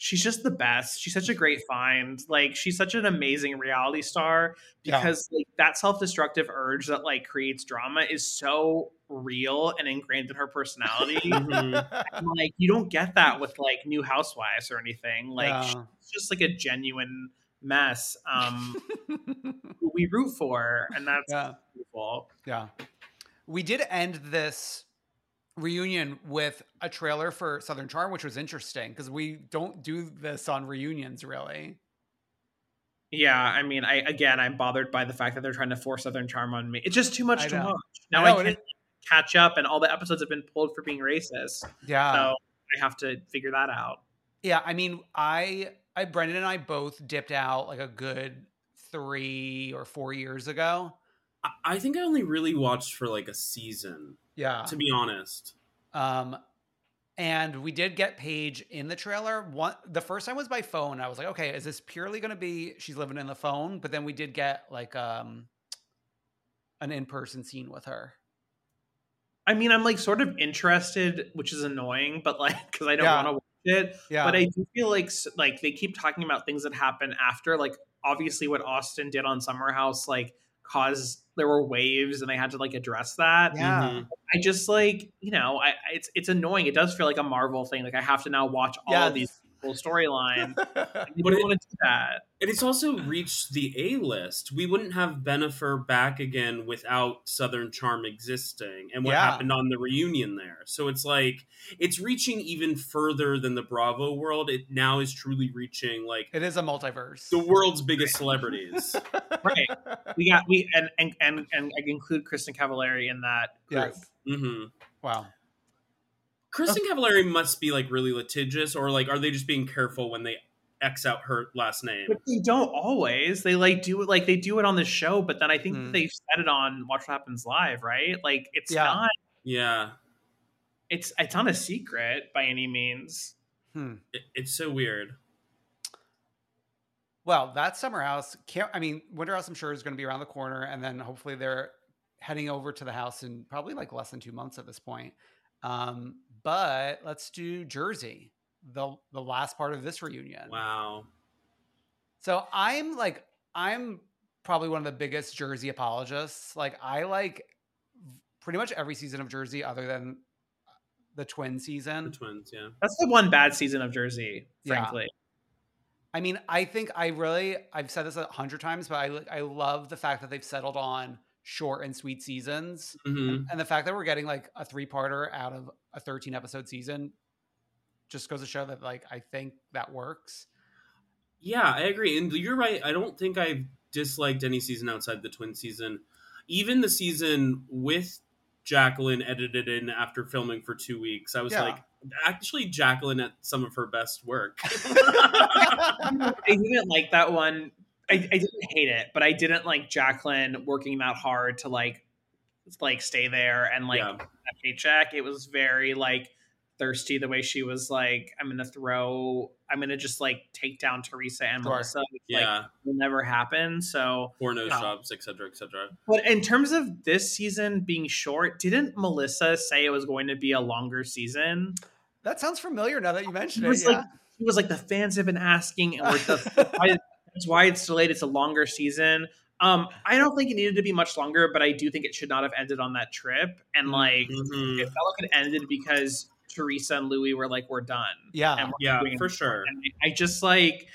She's just the best. She's such a great find. Like she's such an amazing reality star Yeah. because like that self-destructive urge that like creates drama is so real and ingrained in her personality. [LAUGHS] Mhm. And, like you don't get that with like new housewives or anything like Yeah. she's just like a genuine mess um [LAUGHS] who we root for and that's Yeah. beautiful Yeah. We did end this reunion with a trailer for Southern Charm, which was interesting because we don't do this on reunions really. yeah i mean i again i'm bothered by the fact that they're trying to force southern charm on me it's just too much I to know. watch now I i, know, it can't catch up and all the episodes have been pulled for being racist Yeah. so i have to figure that out Yeah. I mean, I, I, Brendan and I both dipped out like a good three or four years ago. I- I think I only really watched for like a season, Yeah. to be honest. Um, and we did get Paige in the trailer. One, the first time was by phone. I was like, okay, is this purely going to be she's living in the phone? But then we did get like um an in person scene with her. i mean i'm like sort of interested which is annoying but like because i don't Yeah. want to watch it Yeah, but I do feel like like they keep talking about things that happen after. Like obviously, what Austin did on Summer House like caused there were waves, and they had to like address that. yeah, Mhm. I just like you know, I I- it's it's annoying. It does feel like a Marvel thing. Like I have to now watch all of these full storyline. [LAUGHS] You But don't want to do that. And it's also reached the A list. We wouldn't have Bennifer back again without Southern Charm existing and what Yeah. happened on the reunion there. So it's like it's reaching even further than the Bravo world. It now is truly reaching like it is a multiverse. the world's biggest celebrities. [LAUGHS] Right. We got we and and and, and I include Kristin Cavallari in that group. yes. hmm Wow. Kristin Cavallari must be like really litigious, or like are they just being careful when they X out her last name? But they don't always. They like do it like they do it on the show, but then I think that they've said it on Watch What Happens Live, right? Like it's Yeah. not Yeah, it's it's not a secret by any means. Hmm. it, it's so weird. Well, that summer house. Can't, I mean, Winter House. I'm sure is going to be around the corner, and then hopefully they're heading over to the house in probably like less than two months at this point. Um, but let's do Jersey, the the last part of this reunion. Wow. So I'm like, I'm probably one of the biggest Jersey apologists. Like, I like pretty much every season of Jersey other than the twin The season. twins, yeah. That's the one bad season of Jersey, Yeah. frankly. I mean, I think I really, I've said this a hundred times, but I, I love the fact that they've settled on short and sweet seasons. hmm And the fact that we're getting like a three parter out of a 13 episode season just goes to show that, like, I think that works. Yeah, I agree. And you're right. I don't think I've disliked any season outside the twin season. Even the season with Jacqueline edited in after filming for two weeks. I was Yeah. like, actually, Jacqueline at some of her best work. [LAUGHS] [LAUGHS] I didn't like that one. I, I didn't hate it, but I didn't like Jacqueline working that hard to like like stay there and like Yeah. a paycheck. It was very like thirsty the way she was like, I'm gonna throw I'm gonna just like take down Teresa and Sure. Melissa, which yeah, like will never happen. So porno Yeah. shops, etc., etc. but in terms of this season being short, didn't Melissa say it was going to be a longer season? That sounds familiar now that you mentioned It it. was Yeah. like he was like the fans have been asking, and we're the, [LAUGHS] why, that's why it's delayed. It's a longer season. Um, I don't think it needed to be much longer, but I do think it should not have ended on that trip. And like, Mhm. it felt like it ended because Teresa and Luis were like, "We're done." Yeah. and we're Yeah, doing for it. sure. And I just like,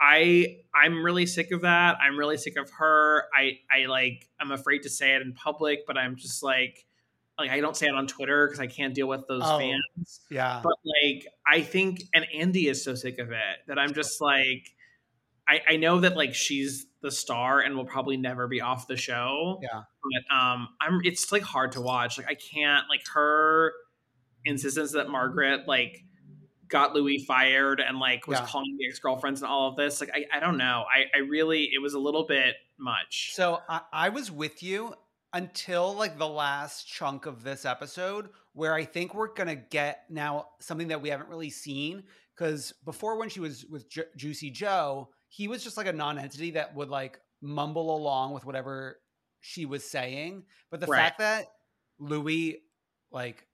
I I'm really sick of that. I'm really sick of her. I I like I'm afraid to say it in public, but I'm just like. Like I don't say it on Twitter because I can't deal with those Oh. fans yeah. but like I think and Andy is so sick of it that I'm just like I, I know that like she's the star and will probably never be off the show. Yeah. But um I'm it's like hard to watch. Like I can't like her insistence that Margaret like got Luis fired and like was Yeah. calling the ex-girlfriends and all of this. Like I, I don't know. I, I really it was a little bit much. So I, I was with you until like the last chunk of this episode, where I think we're gonna get now something that we haven't really seen. Because before, when she was with Ju- Juicy Joe, he was just like a non-entity that would like mumble along with whatever she was saying. But the Right. fact that Luis like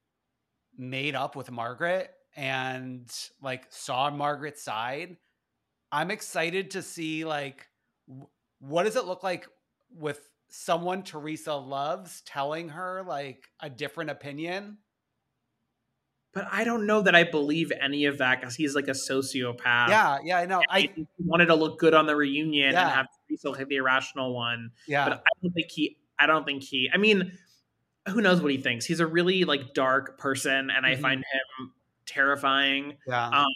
made up with Margaret and like saw Margaret's side, I'm excited to see like w- what does it look like with someone Teresa loves telling her like a different opinion. But I don't know that I believe any of that because he's like a sociopath. yeah, yeah, I know. I I he wanted to look good on the reunion Yeah. and have Teresa take the irrational one. yeah, But I don't think he. I don't think he. I mean, who knows what he thinks? He's a really like dark person, and I Mhm. find him terrifying. yeah, Um,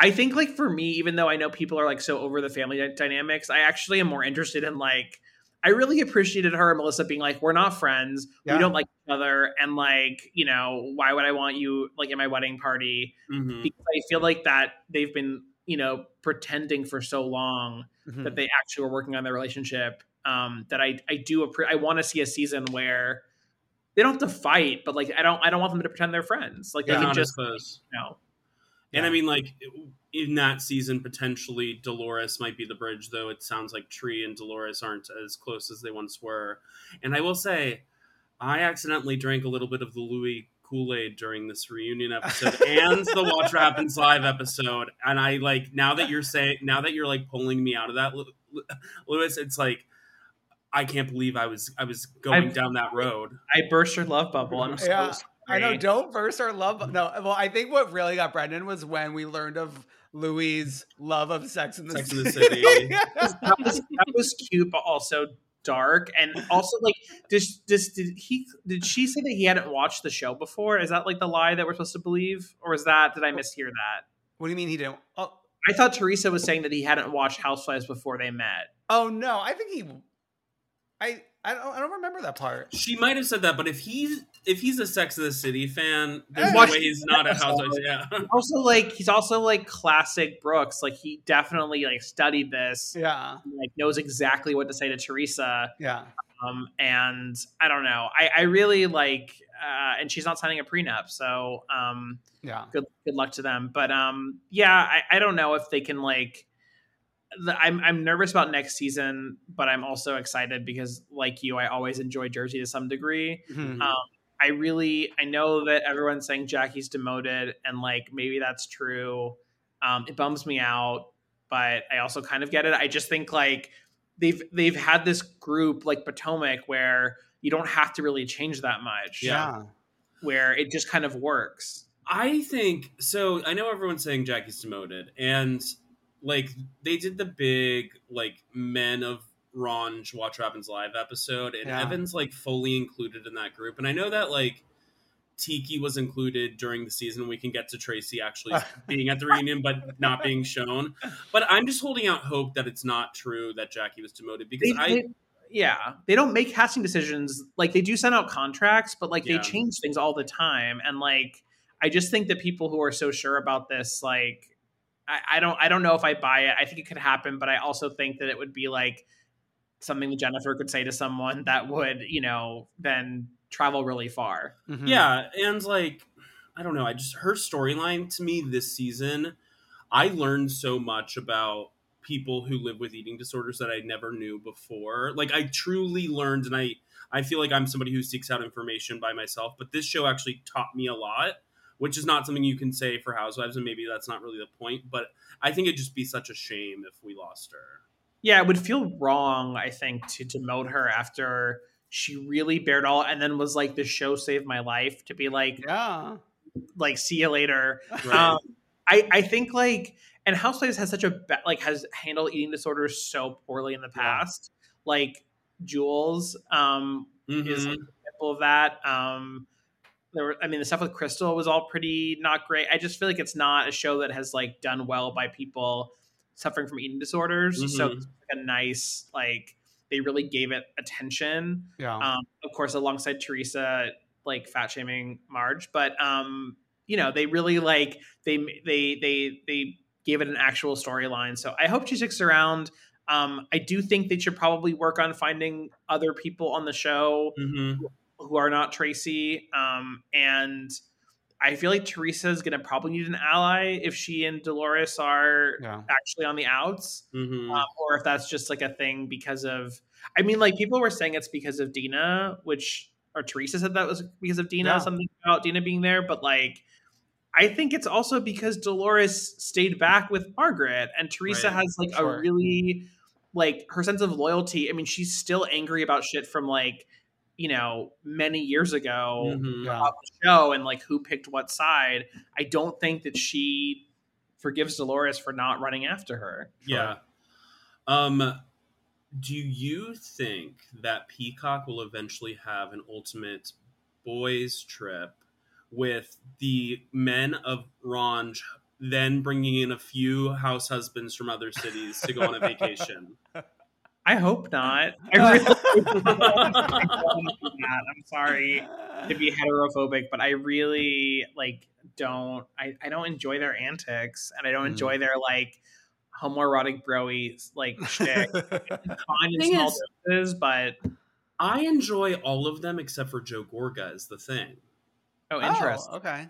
I think like for me, even though I know people are like so over the family dy- dynamics, I actually am more interested in like. I really appreciated her and Melissa being like, "We're not friends. Yeah. We don't like other, and like, you know, why would I want you like at my wedding party?" Mhm. because I feel like that they've been, you know, pretending for so long Mhm. that they actually were working on their relationship. Um, that I I do appre- I want to see a season where they don't have to fight, but like I don't I don't want them to pretend they're friends. Like they Yeah. can Not just close. you know. And I mean, like in that season, potentially Dolores might be the bridge, though it sounds like Tre and Dolores aren't as close as they once were. And I will say, I accidentally drank a little bit of the Luis Kool Aid during this reunion episode and the Watch What Happens Live episode. And I like now that you're saying, now that you're like pulling me out of that, Lu- Lu- Lewis, it's like I can't believe I was I was going I've- down that road. I burst your love bubble. I'm so Yeah, sorry. I know. Don't burst our love. No, well, I think what really got Brendan was when we learned of Luis' love of Sex in the Sex in the City. City. [LAUGHS] that was that was cute, but also dark, and also like, did, did did he did she say that he hadn't watched the show before? Is that like the lie that we're supposed to believe, or is that did I oh. mishear that? what do you mean he didn't? Oh, I thought Teresa was saying that he hadn't watched Housewives before they met. oh no, I think he. I I don't I don't remember that part. She might have said that, but if he's if he's a Sex of the City fan, there's no way he's not a Housewives. Yeah, Also, like he's also like classic Brooks. Like he definitely like studied this, Yeah, like knows exactly what to say to Teresa. yeah, Um, and I don't know. I, I really like, uh, and she's not signing a prenup, so um, yeah. good good luck to them. But um, yeah, I, I don't know if they can like. The, I'm I'm nervous about next season, but I'm also excited because, like you, I always enjoy Jersey to some degree. Mhm. Um, I really I know that everyone's saying Jackie's demoted, and like maybe that's true. Um, it bums me out, but I also kind of get it. I just think like they've they've had this group like Potomac where you don't have to really change that much. yeah. Where it just kind of works. I think so. I know everyone's saying Jackie's demoted, and like they did the big like Men of Ranj Watch Happens Live episode, and Yeah. Evan's like fully included in that group. And I know that like Tiki was included during the season. We can get to Traci actually [LAUGHS] being at the reunion, but not being shown. But I'm just holding out hope that it's not true that Jackie was demoted because They- I. they- yeah, they don't make casting decisions. Like they do send out contracts, but like Yeah. they change things all the time. And like I just think that people who are so sure about this, like I, I don't I don't know if I buy it. I think it could happen, but I also think that it would be like something that Jennifer could say to someone that would, you know, then travel really far. Mhm. Yeah, and like I don't know, I just her storyline to me this season, I learned so much about people who live with eating disorders that I never knew before. Like I truly learned and I I feel like I'm somebody who seeks out information by myself, but this show actually taught me a lot, which is not something you can say for Housewives and maybe that's not really the point, but I think it'd just be such a shame if we lost her. Yeah, it would feel wrong, I think, to demote her after she really bared all and then was like the show saved my life to be like Yeah. like see you later Right. um i i think like and housewives has such a ba- like has handled eating disorders so poorly in the past like jules um is Mhm. like an example of that um there were, I mean, the stuff with Crystal was all pretty not great. I just feel like it's not a show that has like done well by people suffering from eating disorders. So Mhm. it's like a nice like they really gave it attention Yeah. um, of course alongside teresa like fat shaming marge but um you know they really like they they they they gave it an actual storyline so i hope she sticks around um i do think they should probably work on finding other people on the show Mhm. Who are not traci um and i feel like teresa is going to probably need an ally if she and dolores are Yeah. actually on the outs Mhm. um, or if that's just like a thing because of i mean like people were saying it's because of dina which or teresa said that was because of dina Yeah. something about dina being there but like i think it's also because dolores stayed back with margaret and teresa Right. has like Sure. a really like her sense of loyalty i mean she's still angry about shit from like you know many years ago Mhm. Yeah. about the show and like who picked what side i don't think that she forgives dolores for not running after her Yeah. Um do you think that Peacock will eventually have an ultimate boys trip with the men of Ranj then bringing in a few house husbands from other cities to go on a vacation? [LAUGHS] I hope not. [LAUGHS] I really [LAUGHS] I'm sorry to be heterophobic, but I really like don't I, I don't enjoy their antics and I don't Mm. enjoy their like homoerotic broy like [LAUGHS] shtick. It's in Thing small is- doses, but I enjoy all of them except for Joe Gorga is the thing. oh Oh, interesting. okay.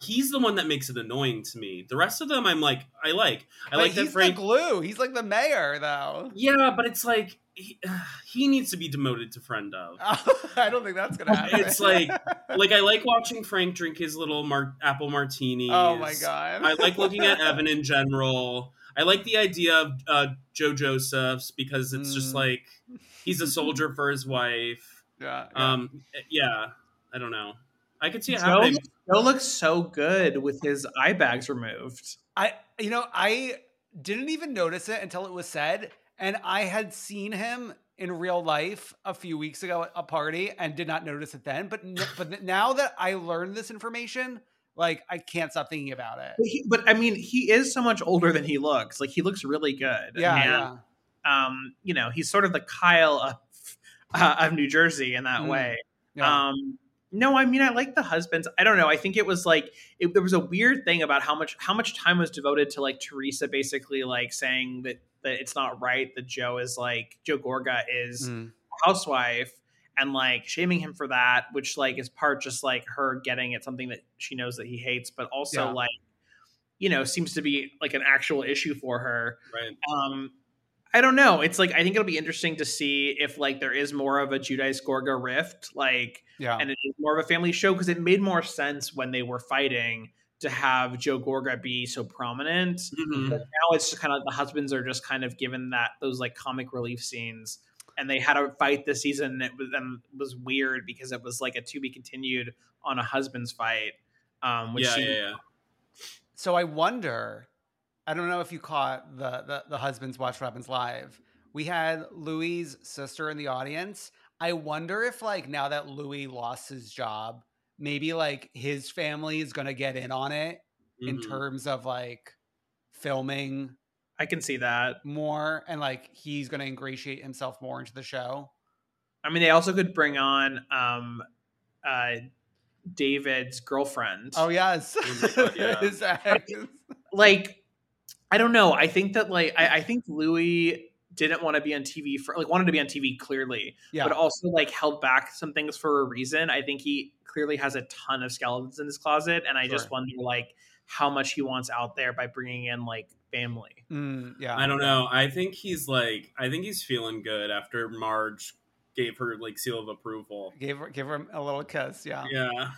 He's the one that makes it annoying to me. The rest of them I'm like I like. I But like that Frank the glue. He's like the mayor, though. Yeah, but it's like he, [SIGHS] he needs to be demoted to friend of. [LAUGHS] I don't think that's gonna happen. It's like [LAUGHS] like I like watching Frank drink his little mar- apple martini. oh my god. I like looking at [LAUGHS] Evan in general. I like the idea of uh, Joe Josephs because it's just Mm. like he's a soldier for his wife. yeah, yeah. Um, yeah, I don't know. I could see it Joe, happening. Joe looks so good with his eye bags removed. I you know I didn't even notice it until it was said, and I had seen him in real life a few weeks ago at a party and did not notice it then. But n- [LAUGHS] but now that I learned this information, like I can't stop thinking about it. But, he, but I mean, he is so much older than he looks. Like he looks really good. Yeah, And, yeah, um, you know, he's sort of the Kyle of uh, [LAUGHS] of New Jersey in that Mm, way. yeah. Um, no, I mean, I like the husbands. I don't know. I think it was like it, there was a weird thing about how much how much time was devoted to like Teresa basically like saying that that it's not right that Joe is like Joe Gorga is Mm. housewife and like shaming him for that, which like is part just like her getting at something that she knows that he hates, but also Yeah. like you know seems to be like an actual issue for her Right. um i don't know it's like i think it'll be interesting to see if like there is more of a giudice gorga rift like yeah. and it is more of a family show because it made more sense when they were fighting to have joe gorga be so prominent Mhm. but now it's just kind of the husbands are just kind of given that those like comic relief scenes and they had a fight this season and it was and it was weird because it was like a to be continued on a husband's fight um which Yeah, seemed- yeah, yeah. So I wonder, I don't know if you caught the the, the husbands watch what happens live. We had Luis' sister in the audience. I wonder if like now that Luis lost his job, maybe like his family is gonna get in on it in Mhm. terms of like filming I can see that. more and like he's going to ingratiate himself more into the show. I mean, they also could bring on um, uh, David's girlfriend. Oh yes. My God, yeah. His ex. like I don't know. I think that like I, I think Luis didn't want to be on TV for like wanted to be on TV clearly, yeah. but also like held back some things for a reason. I think he clearly has a ton of skeletons in his closet, and I Sure. just wonder like how much he wants out there by bringing in like family. Mm, yeah. I don't know. I think he's like, I think he's feeling good after Marge gave her like seal of approval. Gave her give her a little kiss. Yeah. Yeah.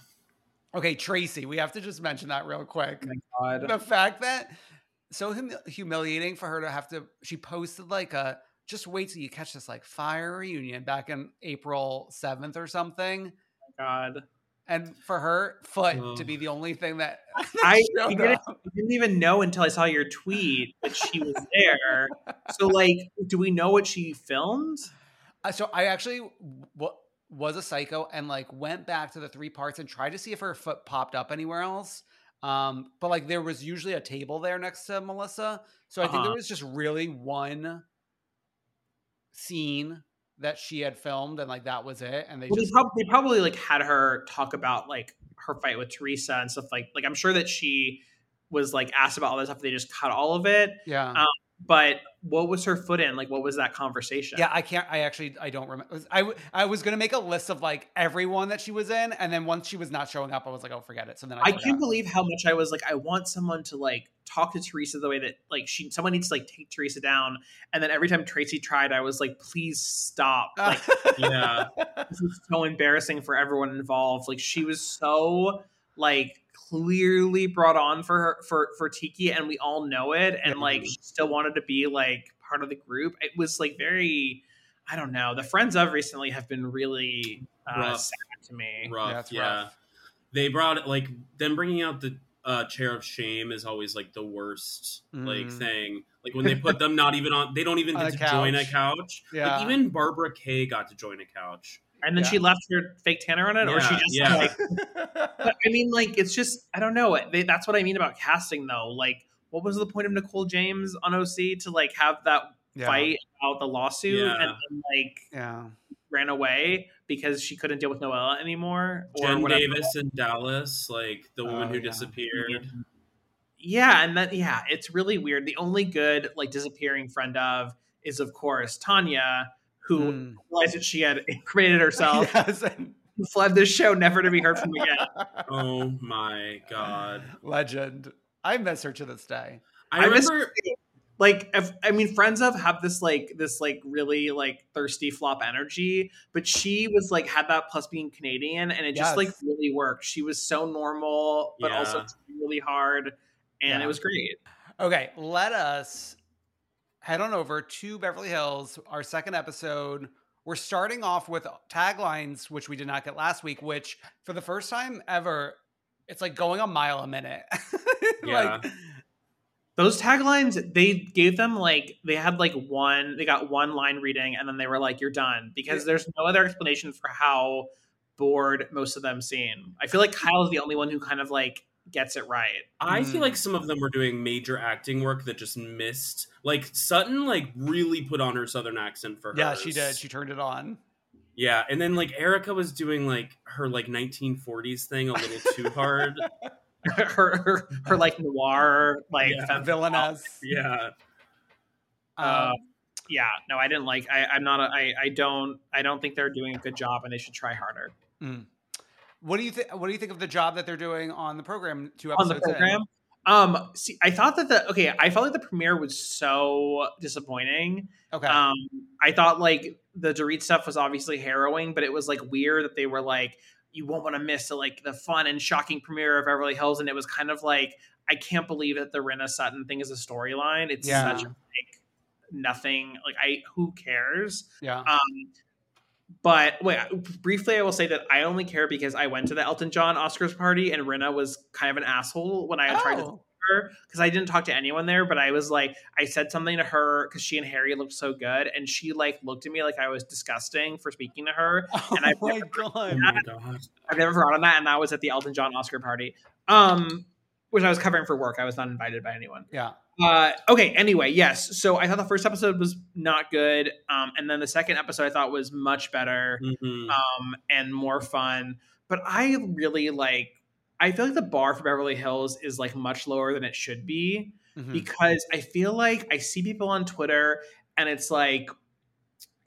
Okay, Traci. We have to just mention that real quick. God. the fact that so hum- humiliating for her to have to she posted like a just wait till you catch this like fire reunion back in april 7th or something God. and for her foot to be the only thing that [LAUGHS] I showed didn't. I didn't even know until I saw your tweet that she was [LAUGHS] there. So, like, do we know what she filmed? Uh, so i actually w- was a psycho and like went back to the three parts and tried to see if her foot popped up anywhere else um but like there was usually a table there next to melissa so i think there Uh-huh. was just really one scene that she had filmed and like that was it and they Well, they, just they probably like had her talk about like her fight with Teresa and stuff like like I'm sure that she was like asked about all that stuff. They just cut all of it. yeah Um, But what was her foot in? Like, what was that conversation? Yeah, I can't. I actually I don't remember. I I was gonna make a list of like everyone that she was in, and then once she was not showing up, I was like, oh, forget it. So then I, I can't believe how much I was like, I want someone to like talk to Teresa the way that like she someone needs to like take Teresa down. And then every time Traci tried, I was like, please stop. [LAUGHS] Like Yeah. this is so embarrassing for everyone involved. Like she was so like clearly brought on for her for for Tiki, and we all know it. And like she still wanted to be like part of the group. It was like very, I don't know. The friends of recently have been really uh, Rough. sad to me. rough. Yeah, Yeah, rough. they brought it like them bringing out the uh, chair of shame is always like the worst like Mm. thing. Like when they put them [LAUGHS] not even on, they don't even On get a to join a couch. couch. Yeah. Like even Barbara K got to join a couch. And then Yeah. she left her fake tanner on it, or she just yeah. like. [LAUGHS] But, I mean, like it's just I don't know. They, that's what I mean about casting, though. Like, what was the point of Nicole James on OC to like have that Yeah. fight about the lawsuit Yeah. and then like Yeah. ran away because she couldn't deal with Noella anymore or Jen whatever. Davis in Dallas, like the oh, woman Oh, who yeah. disappeared. Yeah, and then yeah, it's really weird. The only good like disappearing friend of is of course Tanya, who Mm. realized that she had [LAUGHS] incriminated herself, [LAUGHS] Yes, and- and fled this show never to be heard from again. [LAUGHS] Oh my god! Legend. I miss her to this day. I, I miss- remember. like if, i mean friends of have this like this like really like thirsty flop energy but she was like had that plus being canadian and it just Yes. like really worked she was so normal but also really hard and Yeah. it was great Okay, let us head on over to Beverly Hills, our second episode. We're starting off with taglines, which we did not get last week, which for the first time ever, it's like going a mile a minute. [LAUGHS] Yeah. like, those taglines they gave them like they had like one they got one line reading and then they were like you're done because there's no other explanation for how bored most of them seem i feel like kyle's the only one who kind of like gets it right I feel Mm. like some of them were doing major acting work that just missed. Like Sutton, like really put on her southern accent for her. yeah, she did. She turned it on. Yeah, and then like Erika was doing like her like 1940s thing a little too hard. [LAUGHS] her, her her like noir like Yeah. femme Villainess. yeah, Um, Uh, yeah, no, I didn't like. I, I'm not. A, I I don't. I don't think they're doing a good job, and they should try harder what do you think? What do you think of the job that they're doing on the program? Two episodes on the episodes in? program. Um, see, I thought that the okay. I felt like the premiere was so disappointing. Okay. Um, I thought like the Dorit stuff was obviously harrowing, but it was like weird that they were like, you won't want to miss the, like the fun and shocking premiere of Beverly Hills, and it was kind of like, I can't believe that the Rinna Sutton thing is a storyline. It's Yeah. such like nothing. Like I, who cares? yeah. Um, but wait, briefly, I will say that I only care because I went to the Elton John Oscars party and Rinna was kind of an asshole when I tried to Oh. her because I didn't talk to anyone there, but I was like, I said something to her because she and Harry looked so good, and she like looked at me like I was disgusting for speaking to her. [LAUGHS] Oh and I- my god. oh my god. I've never forgotten that, and that was at the Elton John Oscar party, um, which I was covering for work. I was not invited by anyone. Yeah. Uh, okay. Anyway, yes. So I thought the first episode was not good, um, and then the second episode I thought was much better Mhm. um, and more fun. But I really like. I feel like the bar for Beverly Hills is like much lower than it should be Mhm. because I feel like I see people on Twitter and it's like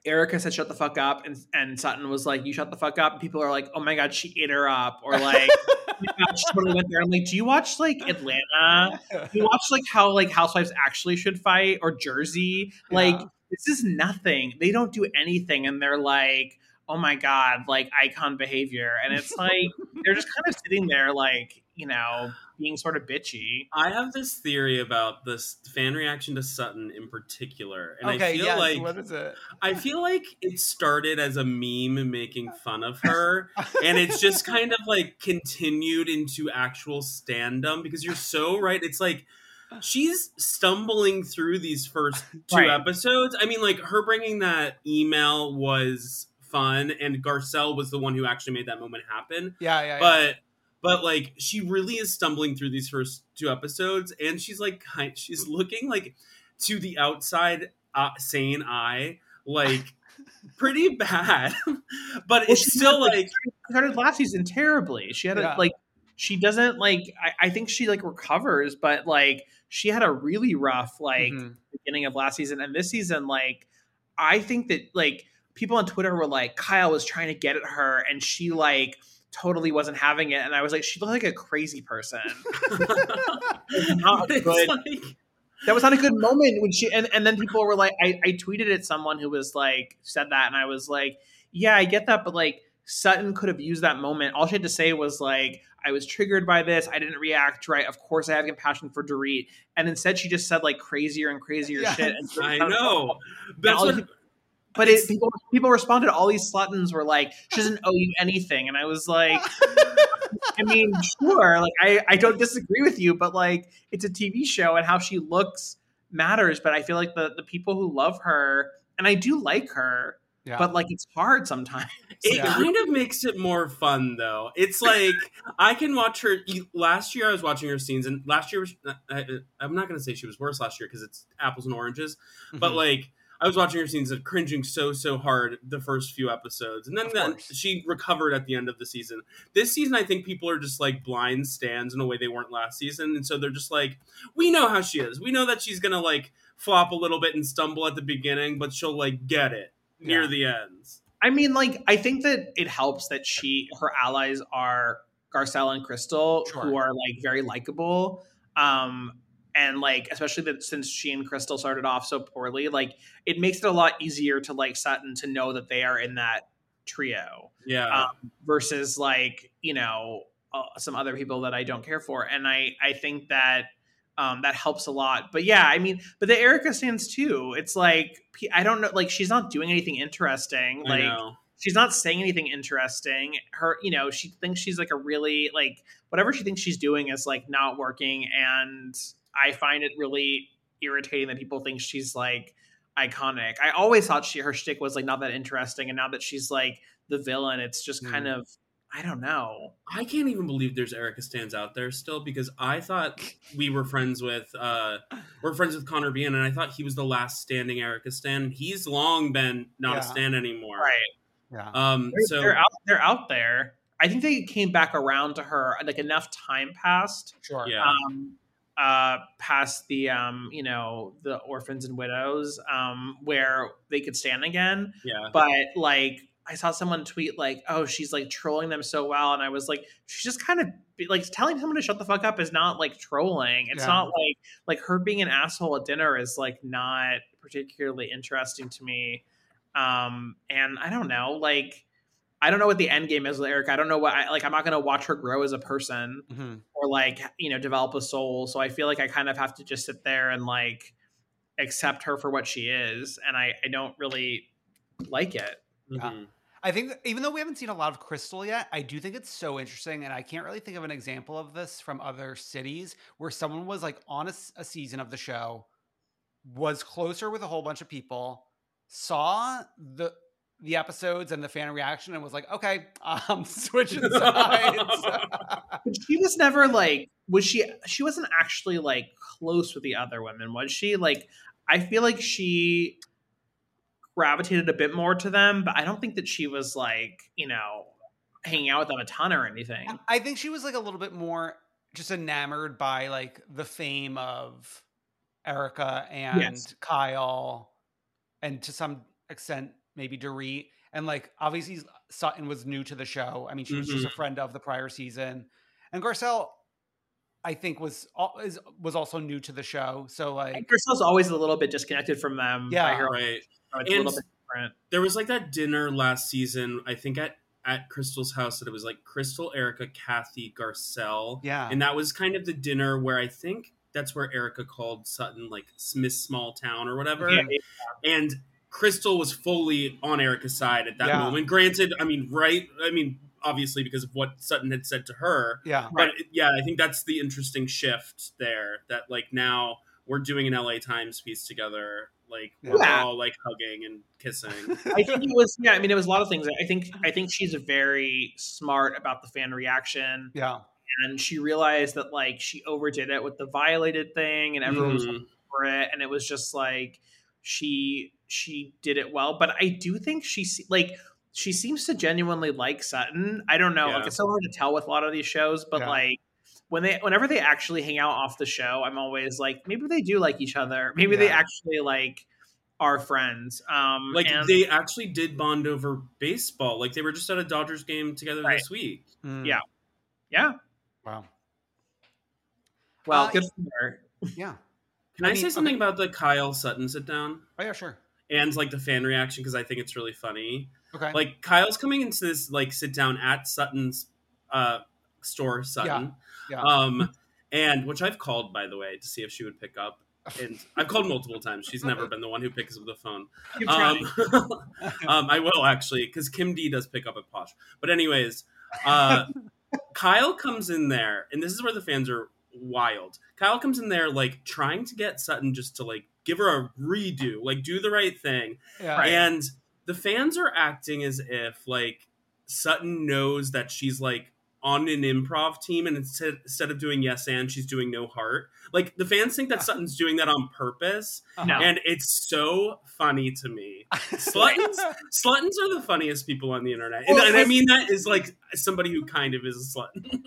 Erika said shut the fuck up and and Sutton was like you shut the fuck up and people are like oh my god she ate her up or like [LAUGHS] "Oh my totally went there I'm like do you watch like Atlanta? Do you watch like how like housewives actually should fight or Jersey? Like Yeah. this is nothing. They don't do anything and they're like oh my god like icon behavior. And it's like they're just kind of sitting there like you know being sort of bitchy I have this theory about this fan reaction to Sutton in particular, and okay, I feel yes. like what is it? I feel like it started as a meme making fun of her, [LAUGHS] and it's just kind of like continued into actual standum because you're so right. It's like she's stumbling through these first [LAUGHS] two Right. episodes. I mean, like her bringing that email was fun, and Garcelle was the one who actually made that moment happen. Yeah, yeah, yeah. But but like she really is stumbling through these first two episodes, and she's like she's looking like to the outside uh, sane eye like [LAUGHS] pretty bad, [LAUGHS] but Well, it's still started, like she started last season terribly. She had Yeah. a like she doesn't like I, I think she like recovers, but like she had a really rough like Mhm. beginning of last season and this season like I think that like people on Twitter were like Kyle was trying to get at her and she like totally wasn't having it and I was like she looked like a crazy person. [LAUGHS] not good. like that was not a good moment when she and, and then people were like I, I tweeted at someone who was like said that and i was like yeah i get that but like sutton could have used that moment all she had to say was like i was triggered by this i didn't react right of course i have compassion for Dorit. and instead she just said like crazier and crazier Yes. shit and I know. That's what, but it, people people responded all these sluttons were like she doesn't owe you anything and i was like [LAUGHS] I mean, sure. Like, I, I don't disagree with you, but like, it's a TV show, and how she looks matters. But I feel like the the people who love her, and I do like her, Yeah. but like, it's hard sometimes. It Yeah. kind of makes it more fun, though. It's like I can watch her. you- Last year, I was watching her scenes, and last year was. I, I'm not going to say she was worse last year because it's apples and oranges, but Mhm. like I was watching her scenes and cringing so so hard the first few episodes, and then, Of then she recovered at the end of the season. This season, I think people are just like blind stands in a way they weren't last season, and so they're just like, we know how she is. We know that she's gonna like flop a little bit and stumble at the beginning, but she'll like get it near Yeah. the ends. I mean, like, I think that it helps that she her allies are Garcelle and Crystal, Sure. who are like very likable. Um, and like, especially that since she and Crystal started off so poorly, like, it makes it a lot easier to like Sutton to know that they are in that trio. Yeah. um, versus like you know uh, some other people that I don't care for, and I I think that um, that helps a lot. But yeah, I mean, but the Erika stands too. It's like i don't know, like she's not doing anything interesting. Like she's not saying anything interesting. Her, you know, she thinks she's like a really like whatever she thinks she's doing is like not working, and I find it really irritating that people think she's like iconic. I always thought she her shtick was like not that interesting, and now that she's like the villain, it's just kind of I don't know. I can't even believe there's Erika stands out there still because I thought we were friends with uh we're friends with Connor Bean and I thought he was the last standing Erika Stan. He's long been not Yeah. a Stan anymore. Right? yeah. Um They're, so they're out. They're out there. I think they came back around to her like enough time passed. sure. yeah. um, uh, past the um, you know the orphans and widows um, where they could stand again. yeah. But like I saw someone tweet like, "Oh, she's like trolling them so well," and I was like, "She's just kind of like telling someone to shut the fuck up is not like trolling. It's Yeah. not like like her being an asshole at dinner is like not particularly interesting to me." Um, and I don't know, like. I don't know what the end game is with Eric. I don't know what I like. I'm not going to watch her grow as a person Mhm. or like you know develop a soul so i feel like i kind of have to just sit there and like accept her for what she is and i i don't really like it Mhm. I think even though we haven't seen a lot of Crystal yet, I do think it's so interesting, and I can't really think of an example of this from other cities where someone was like on a season of the show, was closer with a whole bunch of people, saw the the episodes and the fan reaction and was like, okay, um, [LAUGHS] switching sides. [LAUGHS] She was never like was she she wasn't actually like close with the other women, was she? Like I feel like she gravitated a bit more to them, but I don't think that she was like, you know, hanging out with them a ton or anything. I think she was like a little bit more just enamored by like the fame of Erika and Yes. Kyle, and to some extent maybe Dorit. And like obviously Sutton was new to the show. I mean, she was just a Mhm. friend of the prior season, and Garcelle, I think was al- is was also new to the show. So like, Crystal's always a little bit disconnected from them. by Yeah. her- Right. so it's a And- little bit different. There was like that dinner last season, I think at at Crystal's house that it was like Crystal, Erika, Kathy, Garcelle. yeah, And that was kind of the dinner where I think that's where Erika called Sutton like Miss Small Town or whatever. Yeah, And Crystal was fully on Erika's side at that Yeah. moment. Granted, I mean, right? I mean, obviously because of what Sutton had said to her. yeah, But yeah, I think that's the interesting shift there. That like now we're doing an LA Times piece together. Like we're Yeah. all like hugging and kissing. [LAUGHS] I think it was yeah, I mean it was a lot of things. I think I think she's very smart about the fan reaction. yeah, and she realized that like she overdid it with the violated thing and everyone was Mhm. for it and it was just like she she did it well but i do think she like she seems to genuinely like sutton i don't know like it's so hard to tell with a lot of these shows but Yeah. like when they whenever they actually hang out off the show i'm always like maybe they do like each other maybe they actually like are friends um like and- they actually did bond over baseball. Like they were just at a Dodgers game together Right. this week. Mm. Yeah. yeah wow, well Uh, good for her yeah. Can I I, mean, say something okay. about the Kyle Sutton sit down Oh yeah, sure. And like the fan reaction because I think it's really funny. Okay, Like Kyle's coming into this like sit down at Sutton's uh store Sutton. yeah. Um and which I've called by the way to see if she would pick up. And I've called multiple times. She's never been the one who picks up the phone. Um, [LAUGHS] um, I will actually, because Kim D does pick up at Posh. But anyways, uh, [LAUGHS] Kyle comes in there, and this is where the fans are wild. Kyle comes in there like trying to get Sutton just to like give her a redo, like do the right thing, yeah. Right. and the fans are acting as if like Sutton knows that she's like on an improv team, and instead instead of doing yes and she's doing no heart. Like the fans think that Sutton's doing that on purpose, Uh-huh. No. and it's so funny to me. [LAUGHS] Sluttons, sluttons are the funniest people on the internet, and, Well, and I I- mean that is like somebody who kind of is a slut. [LAUGHS]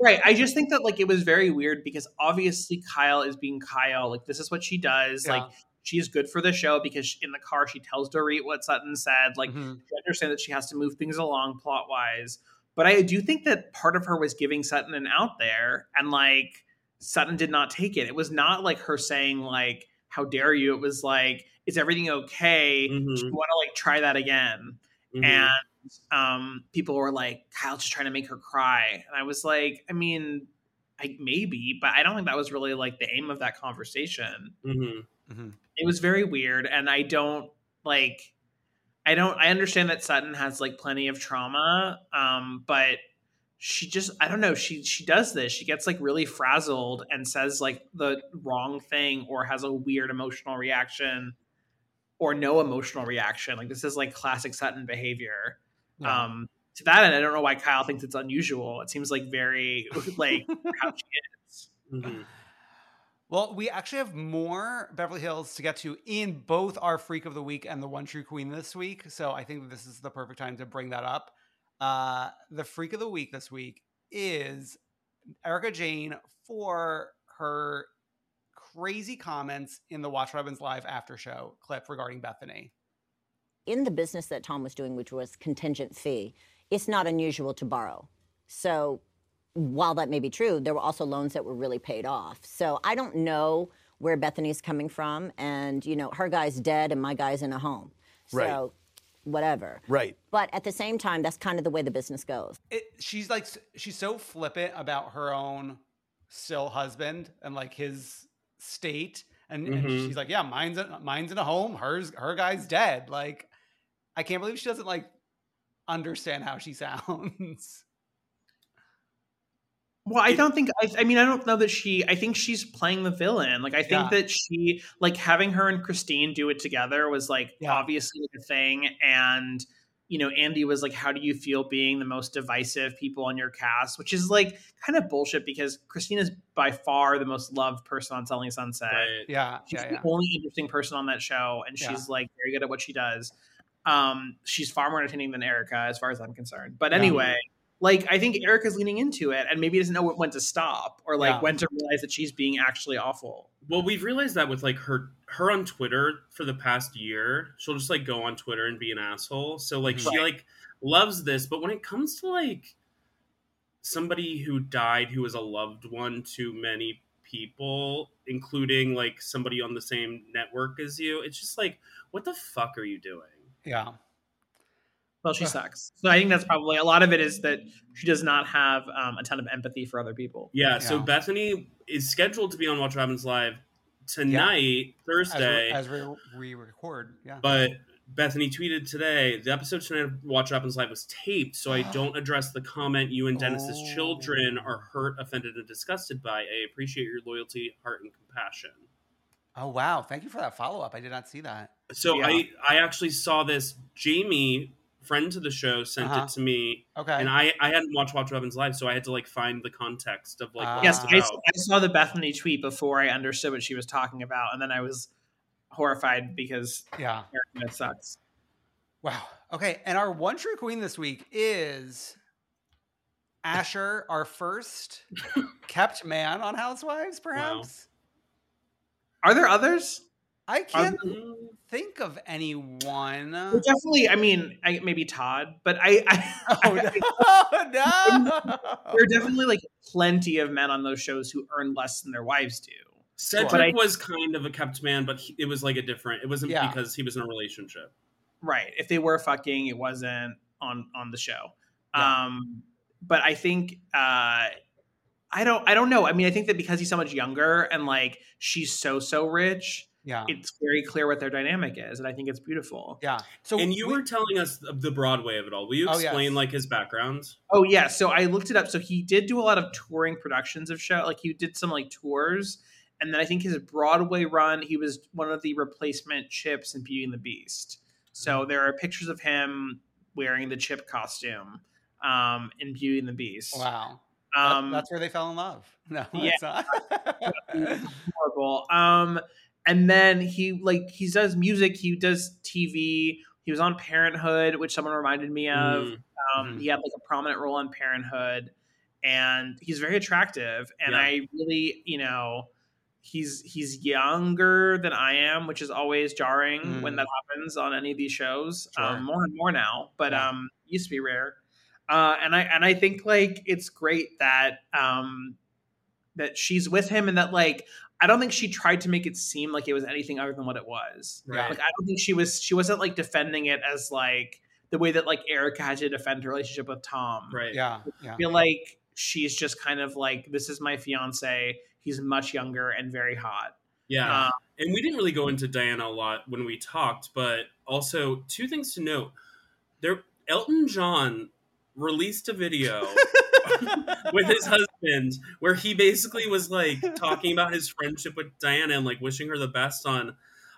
Right. I just think that like it was very weird because obviously Kyle is being Kyle. Like this is what she does. Yeah. Like she is good for the show because in the car she tells Dorit what Sutton said. Like Mhm. she understands that she has to move things along plot wise. But I do think that part of her was giving Sutton an out there, and like Sutton did not take it. It was not like her saying like "How dare you?" It was like, "Is everything okay? Mhm. Do you want to like try that again?" Mhm. and um, people were like, "Kyle's just trying to make her cry," and I was like, "I mean, I, maybe, but I don't think that was really like the aim of that conversation." Mhm. Mhm. It was very weird, and I don't like. I don't. I understand that Sutton has like plenty of trauma, um, but she just I don't know. She she does this. She gets like really frazzled and says like the wrong thing or has a weird emotional reaction or no emotional reaction. Like this is like classic Sutton behavior. Yeah. Um, to that end, I don't know why Kyle thinks it's unusual. It seems like very like how she is. Mhm. Well, we actually have more Beverly Hills to get to in both our Freak of the Week and the One True Queen this week. So I think this is the perfect time to bring that up. Uh, the Freak of the Week this week is Erika Jayne for her crazy comments in the Watch Happens Live after show clip regarding Bethenny. in the business that Tom was doing, which was contingent fee, it's not unusual to borrow. So while that may be true, there were also loans that were really paid off. So I don't know where Bethenny's coming from. And, you know, her guy's dead and my guy's in a home. So Right. whatever. Right. But at the same time, that's kind of the way the business goes. It, she's like she's so flippant about her own still husband and like his state, and, and Mhm. she's like, yeah, mine's in, mine's in a home. Hers her guy's dead. Like, I can't believe she doesn't like understand how she [LAUGHS] sounds. Well, I don't think. I, I mean, I don't know that she. I think she's playing the villain. Like, I think Yeah. that she, like, having her and Christine do it together was like Yeah. obviously a thing, and you know, Andy was like, "How do you feel being the most divisive people on your cast?" Which is like kind of bullshit because Christine is by far the most loved person on Selling Sunset. Right. Yeah, She's yeah, the yeah. only interesting person on that show, and Yeah. she's like very good at what she does. Um, she's far more entertaining than Erika, as far as I'm concerned. But Yeah. anyway, like I think Erika's leaning into it, and maybe doesn't know when to stop or like Yeah. when to realize that she's being actually awful. Well, we've realized that with like her her on Twitter for the past year, she'll just like go on Twitter and be an asshole. So like she like loves this, but when it comes to like somebody who died who was a loved one to many people, including like somebody on the same network as you, it's just like, what the fuck are you doing? Yeah. Well, she sucks. So I think that's probably a lot of it is that she does not have um, a ton of empathy for other people. Yeah, so Yeah. Bethenny is scheduled to be on Watch What Happens Live tonight, As, Thursday. we, as we, we record. Yeah. But Bethenny tweeted today the episode tonight of Watch What Happens Live was taped, so I [GASPS] don't address the comment you and Dennis's Oh. children are hurt, offended, and disgusted by. I appreciate your loyalty, heart, and compassion. oh wow! Thank you for that follow up. I did not see that. So Yeah. I I actually saw this. Jamie, friend to the show, sent Uh-huh. it to me, Okay. and I I hadn't watched Watch What Happens Live, so I had to like find the context of like what Yes, I. I saw the Bethenny tweet before I understood what she was talking about, and then I was horrified because yeah. Erika sucks. Wow. Okay. And our one true queen this week is Asher, our first [LAUGHS] kept man on Housewives, perhaps. Are there others? I can't Mm, think of anyone. Definitely. I mean, I, maybe Todd, but I, [LAUGHS] I, [LAUGHS] Oh no, no. [LAUGHS] there are definitely like plenty of men on those shows who earn less than their wives do. Cedric was kind of a kept man, but he, it was like a different. It wasn't Yeah. because he was in a relationship. Right. If they were fucking, it wasn't on on the show. Yeah. Um, but I think uh, I don't I don't know. I mean, I think that because he's so much younger and like she's so so rich, Yeah. it's very clear what their dynamic is, and I think it's beautiful. Yeah. So and you we- were telling us the Broadway of it all. Will you Oh, yes. explain like his background? Oh yeah, so I looked it up. So he did do a lot of touring productions of show. Like he did some like tours, and then I think his Broadway run, he was one of the replacement chips in Beauty and the Beast. So there are pictures of him wearing the chip costume um, in Beauty and the Beast. wow. That- Um, that's where they fell in love. [LAUGHS] No, Yeah. [LAUGHS] horrible. Um, and then he like he does music. He does TV. He was on Parenthood, which someone reminded me of. Mm. Um, Mhm. He had like a prominent role on Parenthood, and he's very attractive. And Yeah. I really, you know, he's he's younger than I am, which is always jarring when Mm. that happens on any of these shows. Sure. Um, more and more now, but Yeah. um, used to be rare. Uh, and I and I think like it's great that um, that she's with him, and that like I don't think she tried to make it seem like it was anything other than what it was. Right. Like I don't think she was she wasn't like defending it as like the way that like Erika had to defend her relationship with Tom. Right. yeah. Yeah. I feel like she's just kind of like this is my fiance. He's much younger and very hot. Yeah. Uh, and we didn't really go into Diana a lot when we talked, but also two things to note. There Elton John released a video [LAUGHS] with his husband where he basically was like [LAUGHS] talking about his friendship with Diana and like wishing her the best on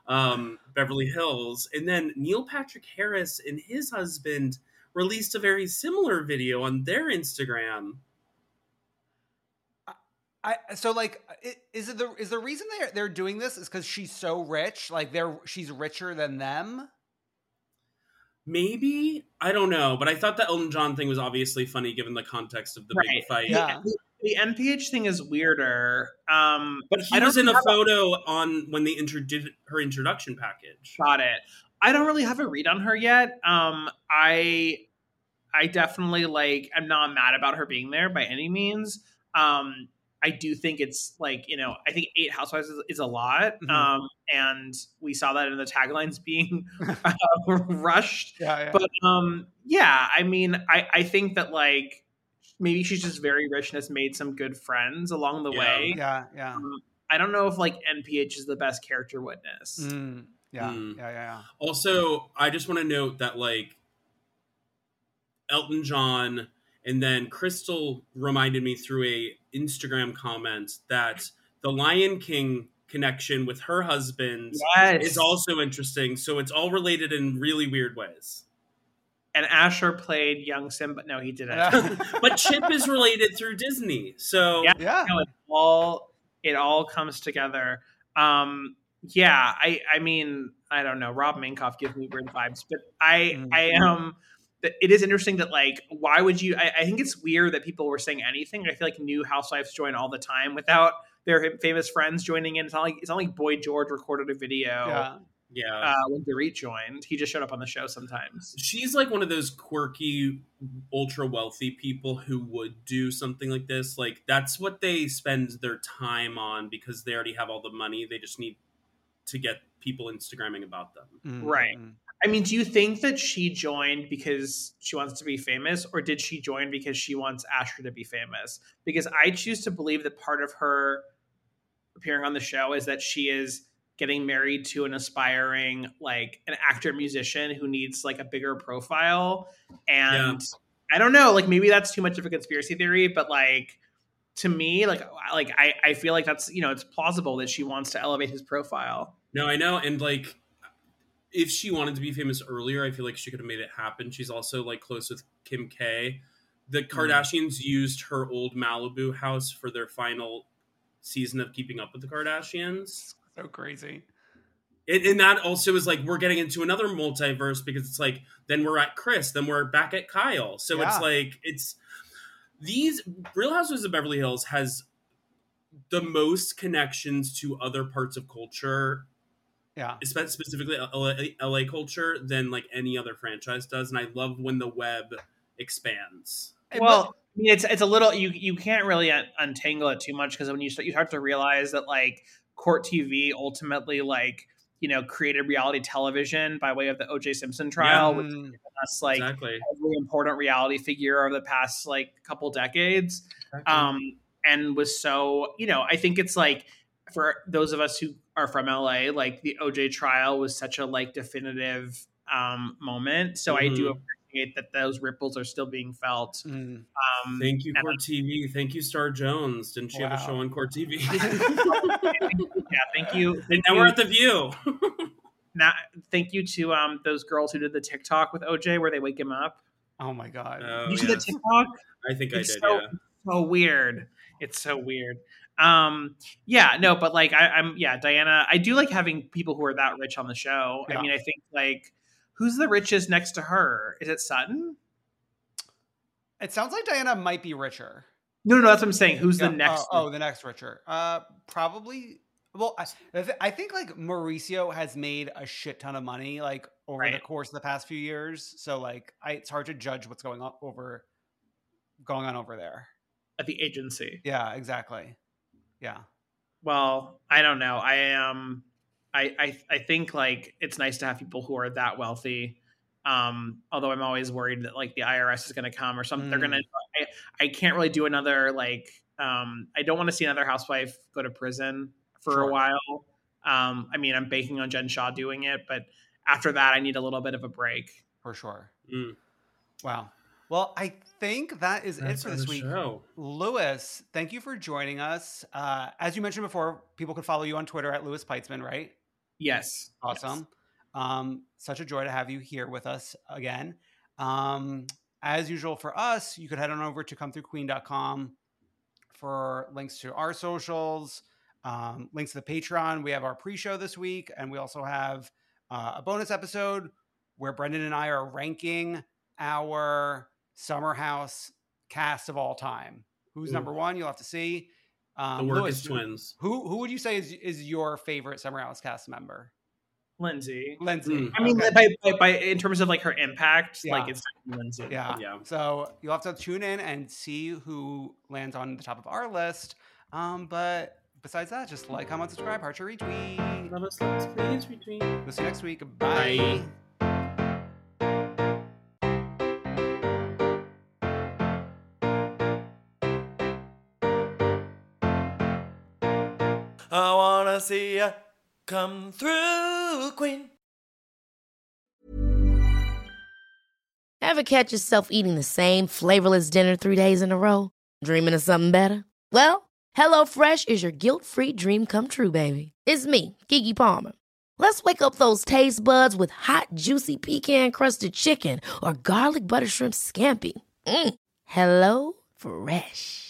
um, Beverly Hills. And then Neil Patrick Harris and his husband released a very similar video on their Instagram. I so like is it the is the reason they're they're doing this is because she's so rich like they're she's richer than them Maybe I don't know, but I thought the Elton John thing was obviously funny given the context of the big fight. Yeah. The, the NPH thing is weirder. Um, But he I was in a have photo on when they introduced her introduction package. Got it. I don't really have a read on her yet. Um, I I definitely like I'm not mad about her being there by any means. Um, I do think it's like, you know, I think eight housewives is, is a lot. Mhm. Um, and we saw that in the taglines [LAUGHS] being [LAUGHS] uh, rushed. yeah, yeah. But um, yeah, I mean, I, I think that like maybe she's just very rich and has made some good friends along the Yeah. way. yeah yeah Um, I don't know if like NPH is the best character witness. Mm, yeah, Mm. yeah yeah yeah Also, I just want to note that like Elton John and then Crystal reminded me through a Instagram comments that the Lion King connection with her husband Yes. is also interesting. So it's all related in really weird ways. and Asher played young Simba. No, he didn't. [LAUGHS] but Chip is related through Disney, so yeah, Yeah. no, it all it all comes together. Um, yeah, I I mean I don't know. Rob Minkoff gives me weird vibes, but I Mm. I um th- it is interesting that like why would you? I, I think it's weird that people were saying anything. I feel like new housewives join all the time without their famous friends joining in. It's not like it's not like Boy George recorded a video. Yeah. yeah. Uh, when Dorit joined, he just showed up on the show sometimes. She's like one of those quirky, ultra wealthy people who would do something like this. Like that's what they spend their time on because they already have all the money. They just need to get people Instagramming about them. Mm, Right. I mean, do you think that she joined because she wants to be famous, or did she join because she wants Asher to be famous? Because I choose to believe that part of her appearing on the show is that she is getting married to an aspiring, like an actor musician who needs like a bigger profile. And I don't know, like maybe that's too much of a conspiracy theory, but like to me, like like I, I feel like that's you know it's plausible that she wants to elevate his profile. No, I know, and like if she wanted to be famous earlier, I feel like she could have made it happen. She's also like close with Kim K. The mm-hmm. Kardashians used her old Malibu house for their final season of Keeping Up with the Kardashians. So crazy. And, and that also is like we're getting into another multiverse because it's like then we're at Chris, then we're back at Kyle. So Yeah. it's like it's these Real Housewives of Beverly Hills has the most connections to other parts of culture Yeah. spe- specifically LA, LA culture than like any other franchise does and i love when the web expands. Well, I mean, it's it's a little you you can't really un- untangle it too much because when you start you start to realize that like court TV ultimately like you know created reality television by way of the O.J. Simpson trial, which Mm, given us like exactly. every important reality figure of the past like couple decades, um, and was so you know I think it's like for those of us who are from LA, like the OJ trial was such a like definitive um, moment. So I do Mhm. appreciate that those ripples are still being felt. mm. Um, thank you and- court tv thank you star jones didn't she have a show on court tv [LAUGHS] yeah, thank you. [LAUGHS] Thank now you. we're at the view Now, thank you to um those girls who did the TikTok with OJ where they wake him up. Oh my god. Oh, you see the TikTok? i think It's i did so, yeah so weird. It's so weird. Um, yeah, no, but like I, I'm yeah, Diana. I do like having people who are that rich on the show. Yeah. I mean, I think like who's the richest next to her? Is it Sutton? It sounds like Diana might be richer. No, no, no that's what I'm saying. Who's Yeah, the next? Oh, oh, the next richer. Uh, probably. Well, I, I think like Mauricio has made a shit ton of money like over the course of the past few years. So like, I, it's hard to judge what's going on over, going on over there. at the agency. Yeah, exactly. Yeah. Well, I don't know. I am. I, I I think like it's nice to have people who are that wealthy. Um, although I'm always worried that like the IRS is going to come or something. They're Mm. going to. I, I can't really do another like. Um, I don't want to see another housewife go to prison for Sure. a while. Um, I mean, I'm banking on Jen Shah doing it, but after that, I need a little bit of a break. For sure. Mm. Wow. Well, I think that is That's it for this week. show. Louis, thank you for joining us. Uh, as you mentioned before, people can follow you on Twitter at Louis Peitzman, right? Yes. Awesome. Um, such a joy to have you here with us again. Um, as usual for us, you could head on over to comethroughqueen.com for links to our socials, um, links to the Patreon. We have our pre-show this week, and we also have uh, a bonus episode where Brendan and I are ranking our Summer House cast of all time. Who's Ooh. number one? You'll have to see. the Um, work Louis, is twins Who who would you say is is your favorite Summer House cast member? Lindsay. Lindsay. Mm. I mean, Okay. by, by, by in terms of like her impact, Yeah. like it's Lindsay. yeah. yeah So you'll have to tune in and see who lands on the top of our list. Um, but besides that, just like, comment, subscribe, heart your retweet. love us love us please retweet We'll see you next week. Bye. Bye. Wanna see come through, Queen. Ever catch yourself eating the same flavorless dinner three days in a row? Dreaming of something better? Well, HelloFresh is your guilt free dream come true, baby. It's me, Keke Palmer. Let's wake up those taste buds with hot, juicy pecan crusted chicken or garlic butter shrimp scampi. Mm. Hello Fresh.